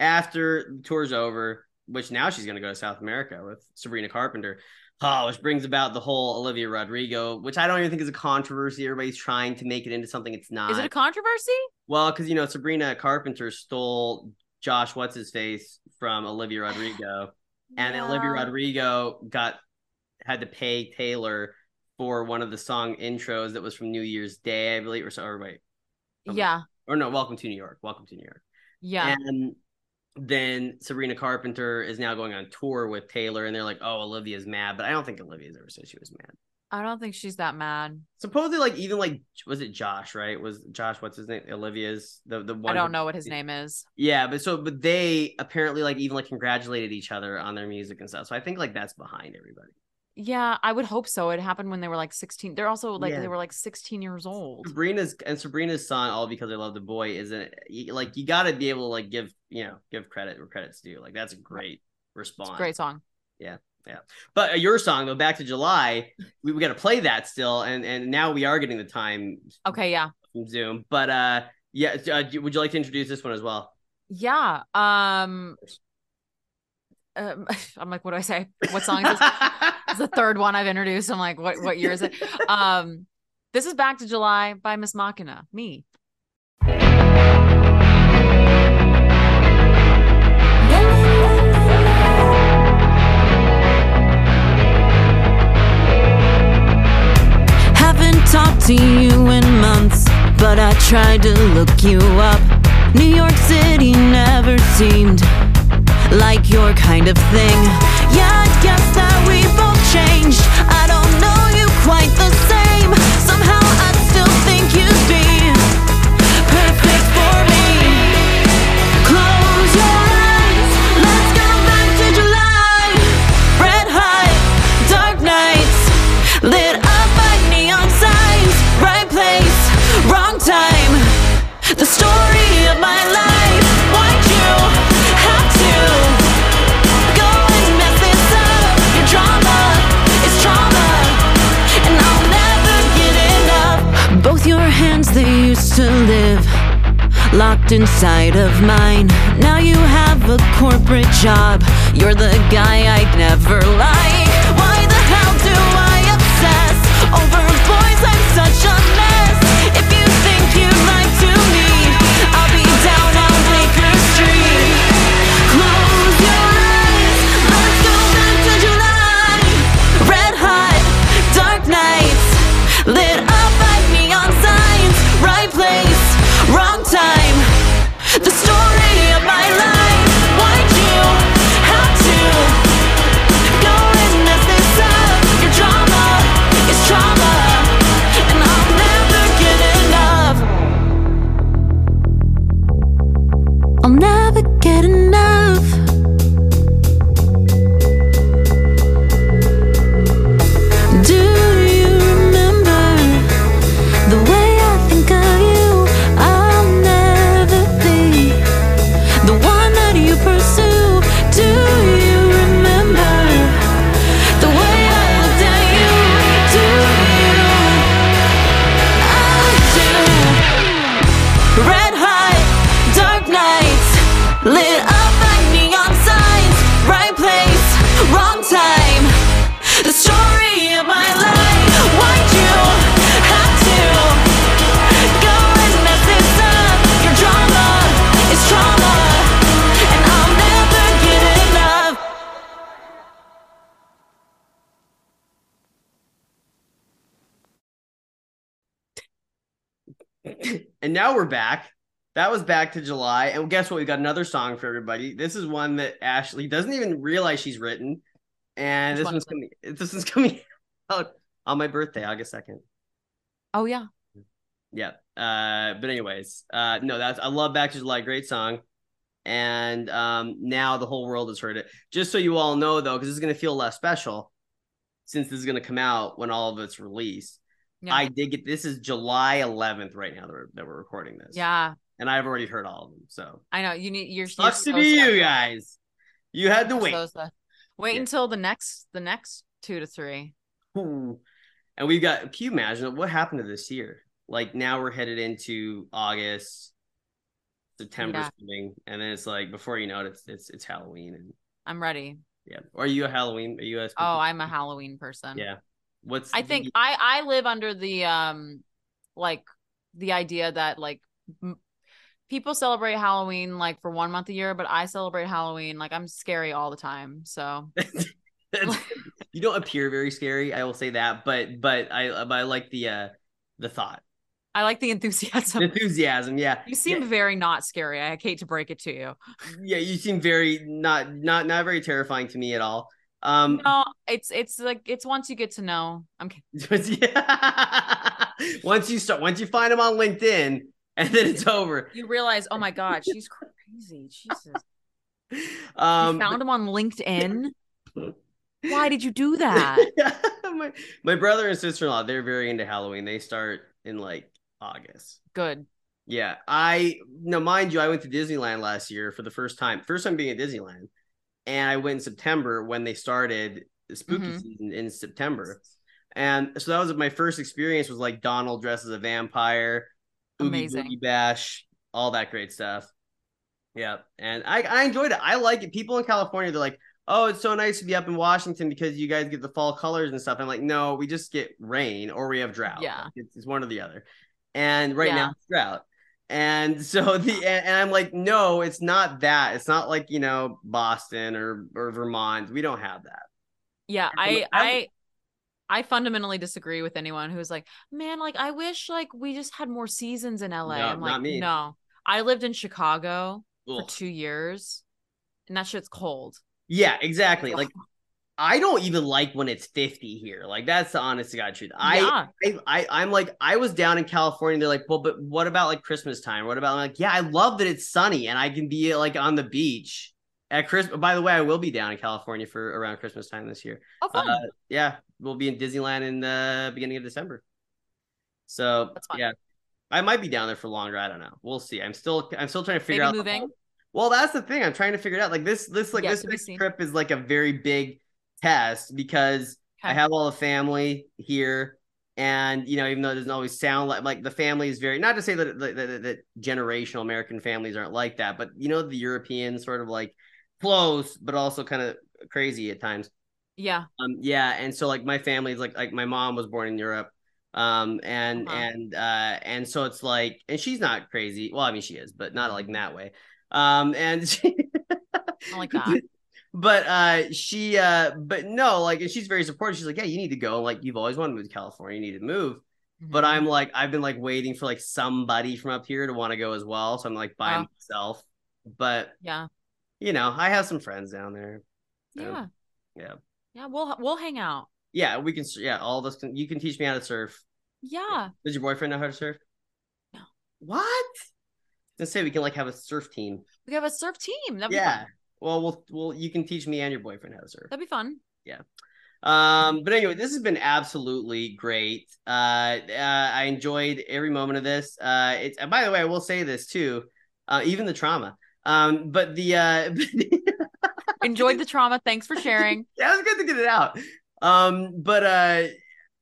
Speaker 1: after the tour's over, which now she's gonna go to South America with Sabrina Carpenter. Oh, which brings about the whole Olivia Rodrigo, which I don't even think is a controversy. Everybody's trying to make it into something it's not.
Speaker 2: Is it a controversy?
Speaker 1: well, because you know Sabrina Carpenter stole Josh what's his face from Olivia (sighs) Rodrigo, and then Olivia Rodrigo got had to pay Taylor for one of the song intros that was from New Year's Day, I believe, or so. Or wait, something-
Speaker 2: Yeah,
Speaker 1: or no, Welcome to New York. Welcome to New York.
Speaker 2: yeah.
Speaker 1: And then Sabrina Carpenter is now going on tour with Taylor, and they're like, "Oh, Olivia's mad," but I don't think Olivia's ever said she was mad.
Speaker 2: I don't think she's that mad.
Speaker 1: Supposedly, like even like was it Josh? Right? Was Josh? What's his name? Olivia's the the one.
Speaker 2: I don't know what his name is.
Speaker 1: Yeah, but so but they apparently like even like congratulated each other on their music and stuff. So I think like that's behind everybody.
Speaker 2: Yeah, I would hope so. It happened when they were like 16. They're also like
Speaker 1: Yeah.
Speaker 2: they were like 16 years old.
Speaker 1: Sabrina's and Sabrina's son, all because I love the boy, isn't like you got to be able to like give you know give credit where credit's due. Like that's a great response.
Speaker 2: A great song. Yeah, yeah.
Speaker 1: But uh, your song though, back to July, we, we got to play that still, and and now we are getting the time
Speaker 2: Okay, yeah.
Speaker 1: from Zoom. But uh, yeah, uh, would you like to introduce this one as well?
Speaker 2: Yeah. Um um, (laughs) I'm like, what do I say? What song is this? It's the (laughs) third one I've introduced. I'm like, what what year is it? Um, this is Back to July by Miss Machina. Me.
Speaker 3: Haven't talked to you in months, but I tried to look you up. New York City never seemed like your kind of thing. Yeah, I guess that we both changed. I don't know you quite the same. Locked inside of mine. Now you have a corporate job. You're the guy I'd never like. And
Speaker 1: now we're back. That was back to July, and guess what? We got another song for everybody. This is one that Ashley doesn't even realize she's written, and
Speaker 2: Which
Speaker 1: this
Speaker 2: one
Speaker 1: one's
Speaker 2: is
Speaker 1: coming. This is (laughs) coming out on my birthday, August second.
Speaker 2: Oh yeah.
Speaker 1: Yeah. Uh, but anyways, uh, no, that's I love Back to July. Great song. and um, now the whole world has heard it. Just so you all know, though, because this is going to feel less special since this is going to come out when all of it's released.
Speaker 2: Yeah.
Speaker 1: I did get this is July 11th right now that we're, that we're recording this.
Speaker 2: yeah,
Speaker 1: and I've already heard all of them. So
Speaker 2: I know you need. You're
Speaker 1: sucks to be you guys. You had to wait.
Speaker 2: Wait
Speaker 1: Yeah.
Speaker 2: until the next the next two to three.
Speaker 1: Ooh. And we've got. Can you imagine what happened to this year? Like now we're headed into August, September's
Speaker 2: Yeah.
Speaker 1: coming, and then it's like before you know it, it's it's it's Halloween and
Speaker 2: I'm ready.
Speaker 1: yeah. Are you a Halloween? Are you a
Speaker 2: Oh, I'm a Halloween person.
Speaker 1: yeah. What's
Speaker 2: I
Speaker 1: the-
Speaker 2: think I I live under the um like the idea that like m- people celebrate Halloween like for one month a year, but I celebrate Halloween like I'm scary all the time. So (laughs)
Speaker 1: you don't appear very scary. I will say that, but but I but I like the uh the thought,
Speaker 2: I like the
Speaker 1: the
Speaker 2: enthusiasm.
Speaker 1: enthusiasm. Yeah,
Speaker 2: You seem
Speaker 1: yeah,
Speaker 2: very not scary. I hate to break it to you.
Speaker 1: yeah. You seem very not not not very terrifying to me at all. Um,
Speaker 2: No, it's it's like it's once you get to know. I'm kidding. (laughs)
Speaker 1: once you start, once you find them on LinkedIn, and then it's over.
Speaker 2: You realize, oh my god, she's crazy. Jesus.
Speaker 1: Um,
Speaker 2: you found him on LinkedIn. (laughs) Why did you do that? (laughs)
Speaker 1: my, my brother and sister in law, they're very into Halloween. They start in like August.
Speaker 2: Good.
Speaker 1: Yeah, I now mind you, I went to Disneyland last year for the first time. First time being at Disneyland, and I went in September when they started the spooky
Speaker 2: Mhm.
Speaker 1: season in September, and so that was my first experience. Was like Donald dressed as a vampire,
Speaker 2: Amazing.
Speaker 1: Bash, all that great stuff. Yeah, and I I enjoyed it. I like it. People in California, they're like, "Oh, it's so nice to be up in Washington because you guys get the fall colors and stuff." I'm like, "No, we just get rain or we have drought.
Speaker 2: Yeah.
Speaker 1: Like, it's, it's one or the other." And right
Speaker 2: Yeah.
Speaker 1: now it's drought. And so (laughs) the and, and I'm like, no, it's not that. It's not like you know Boston or or Vermont. We don't have that.
Speaker 2: Yeah, I I I fundamentally disagree with anyone who's like, man, like I wish like we just had more seasons in LA.
Speaker 1: No,
Speaker 2: I'm like,
Speaker 1: not me.
Speaker 2: no. I lived in Chicago for two years, and that shit's cold.
Speaker 1: Yeah, exactly. Like (laughs) I don't even like when it's 50 here. Like that's the honest to God truth. I
Speaker 2: yeah,
Speaker 1: I, I I'm like I was down in California. They're like, well, but what about like Christmas time? What about I'm like, yeah, I love that it's sunny and I can be like on the beach at Christmas. By the way, I will be down in California for around Christmas time this year.
Speaker 2: oh fun.
Speaker 1: Uh, yeah, we'll be in Disneyland in the beginning of December. So yeah, I might be down there for longer. I don't know. We'll see. I'm still I'm still trying to figure
Speaker 2: Maybe
Speaker 1: out
Speaker 2: moving?
Speaker 1: well, that's the thing. I'm trying to figure it out. Like this this like this
Speaker 2: to be
Speaker 1: next
Speaker 2: seen.
Speaker 1: trip is like a very big test because I have all the family here. And you know, even though it doesn't always sound like like the family is very not to say that that, that, that generational American families aren't like that, but you know, the European sort of like close, but also kind of crazy at times.
Speaker 2: yeah,
Speaker 1: Um, yeah, and so like my family's like like my mom was born in Europe, um, and
Speaker 2: Uh-huh.
Speaker 1: and uh, and so it's like, and she's not crazy. Well, I mean she is, but not like in that way. Um, and she,
Speaker 2: like that. (laughs)
Speaker 1: but uh, she uh, but no, like, and she's very supportive. She's like, yeah, you need to go. Like, you've always wanted to move to California. You need to move. But
Speaker 2: Mhm.
Speaker 1: I'm like, I've been like waiting for like somebody from up here to want to go as well. So I'm like by
Speaker 2: Oh.
Speaker 1: myself. But
Speaker 2: yeah,
Speaker 1: you know, I have some friends down there. Um,
Speaker 2: yeah,
Speaker 1: yeah.
Speaker 2: yeah. We'll we'll hang out.
Speaker 1: Yeah, we can. Yeah, all of us can. You can teach me how to surf.
Speaker 2: Yeah,
Speaker 1: Does your boyfriend know how to surf?
Speaker 2: No.
Speaker 1: What? Let's say we can like have a surf team.
Speaker 2: we have a surf team. That'd be
Speaker 1: yeah. Well, we'll well you can teach me and your boyfriend how to surf.
Speaker 2: That'd be fun. Yeah.
Speaker 1: Um, but anyway, this has been absolutely great. Uh, uh I enjoyed every moment of this. Uh, it's and by the way, I will say this too. Uh, even the trauma. Um, but the uh, (laughs) (laughs)
Speaker 2: Enjoyed the trauma. Thanks for sharing. (laughs)
Speaker 1: yeah, it was good to get it out. Um, but uh,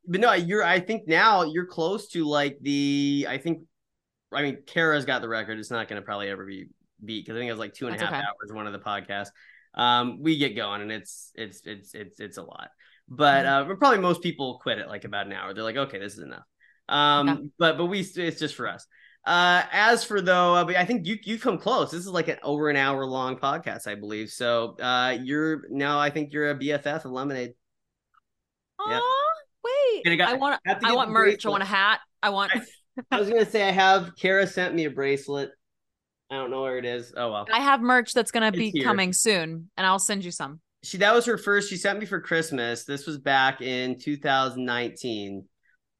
Speaker 1: but no, you're. I think now you're close to like the. I think, I mean, Kara's got the record. It's not going to probably ever be beat because I think it was like two and a half
Speaker 2: okay.
Speaker 1: hours one of the podcasts. Um, we get going and it's it's it's it's it's a lot. But
Speaker 2: Mm-hmm.
Speaker 1: uh, probably most people quit at like about an hour. They're like, okay, this is enough. Um,
Speaker 2: Yeah.
Speaker 1: but but we it's just for us. Uh, as for though, uh, I think you you come close. This is like an over an hour long podcast, I believe. So uh, you're now I think you're a BFF of Lemonade.
Speaker 2: Aw,
Speaker 1: Yeah.
Speaker 2: wait.
Speaker 1: I got-
Speaker 2: I want I want merch. I want a hat. I want
Speaker 1: I was gonna say I have Kara sent me a bracelet. I don't know where it is. Oh well.
Speaker 2: I have merch that's gonna be
Speaker 1: here.
Speaker 2: coming soon, and I'll send you some.
Speaker 1: She that was her first. She sent me for Christmas. This was back in 2019.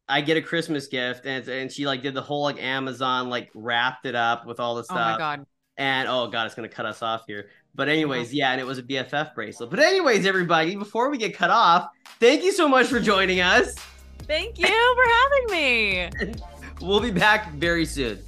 Speaker 1: I get a Christmas gift, and and she like did the whole like Amazon like wrapped it up with all the stuff.
Speaker 2: Oh my god.
Speaker 1: And oh god, it's gonna cut us off here. But anyways, yeah, and it was a BFF bracelet. But anyways, everybody, before we get cut off, thank you so much for joining us.
Speaker 2: Thank you for having me. (laughs)
Speaker 1: We'll be back very soon.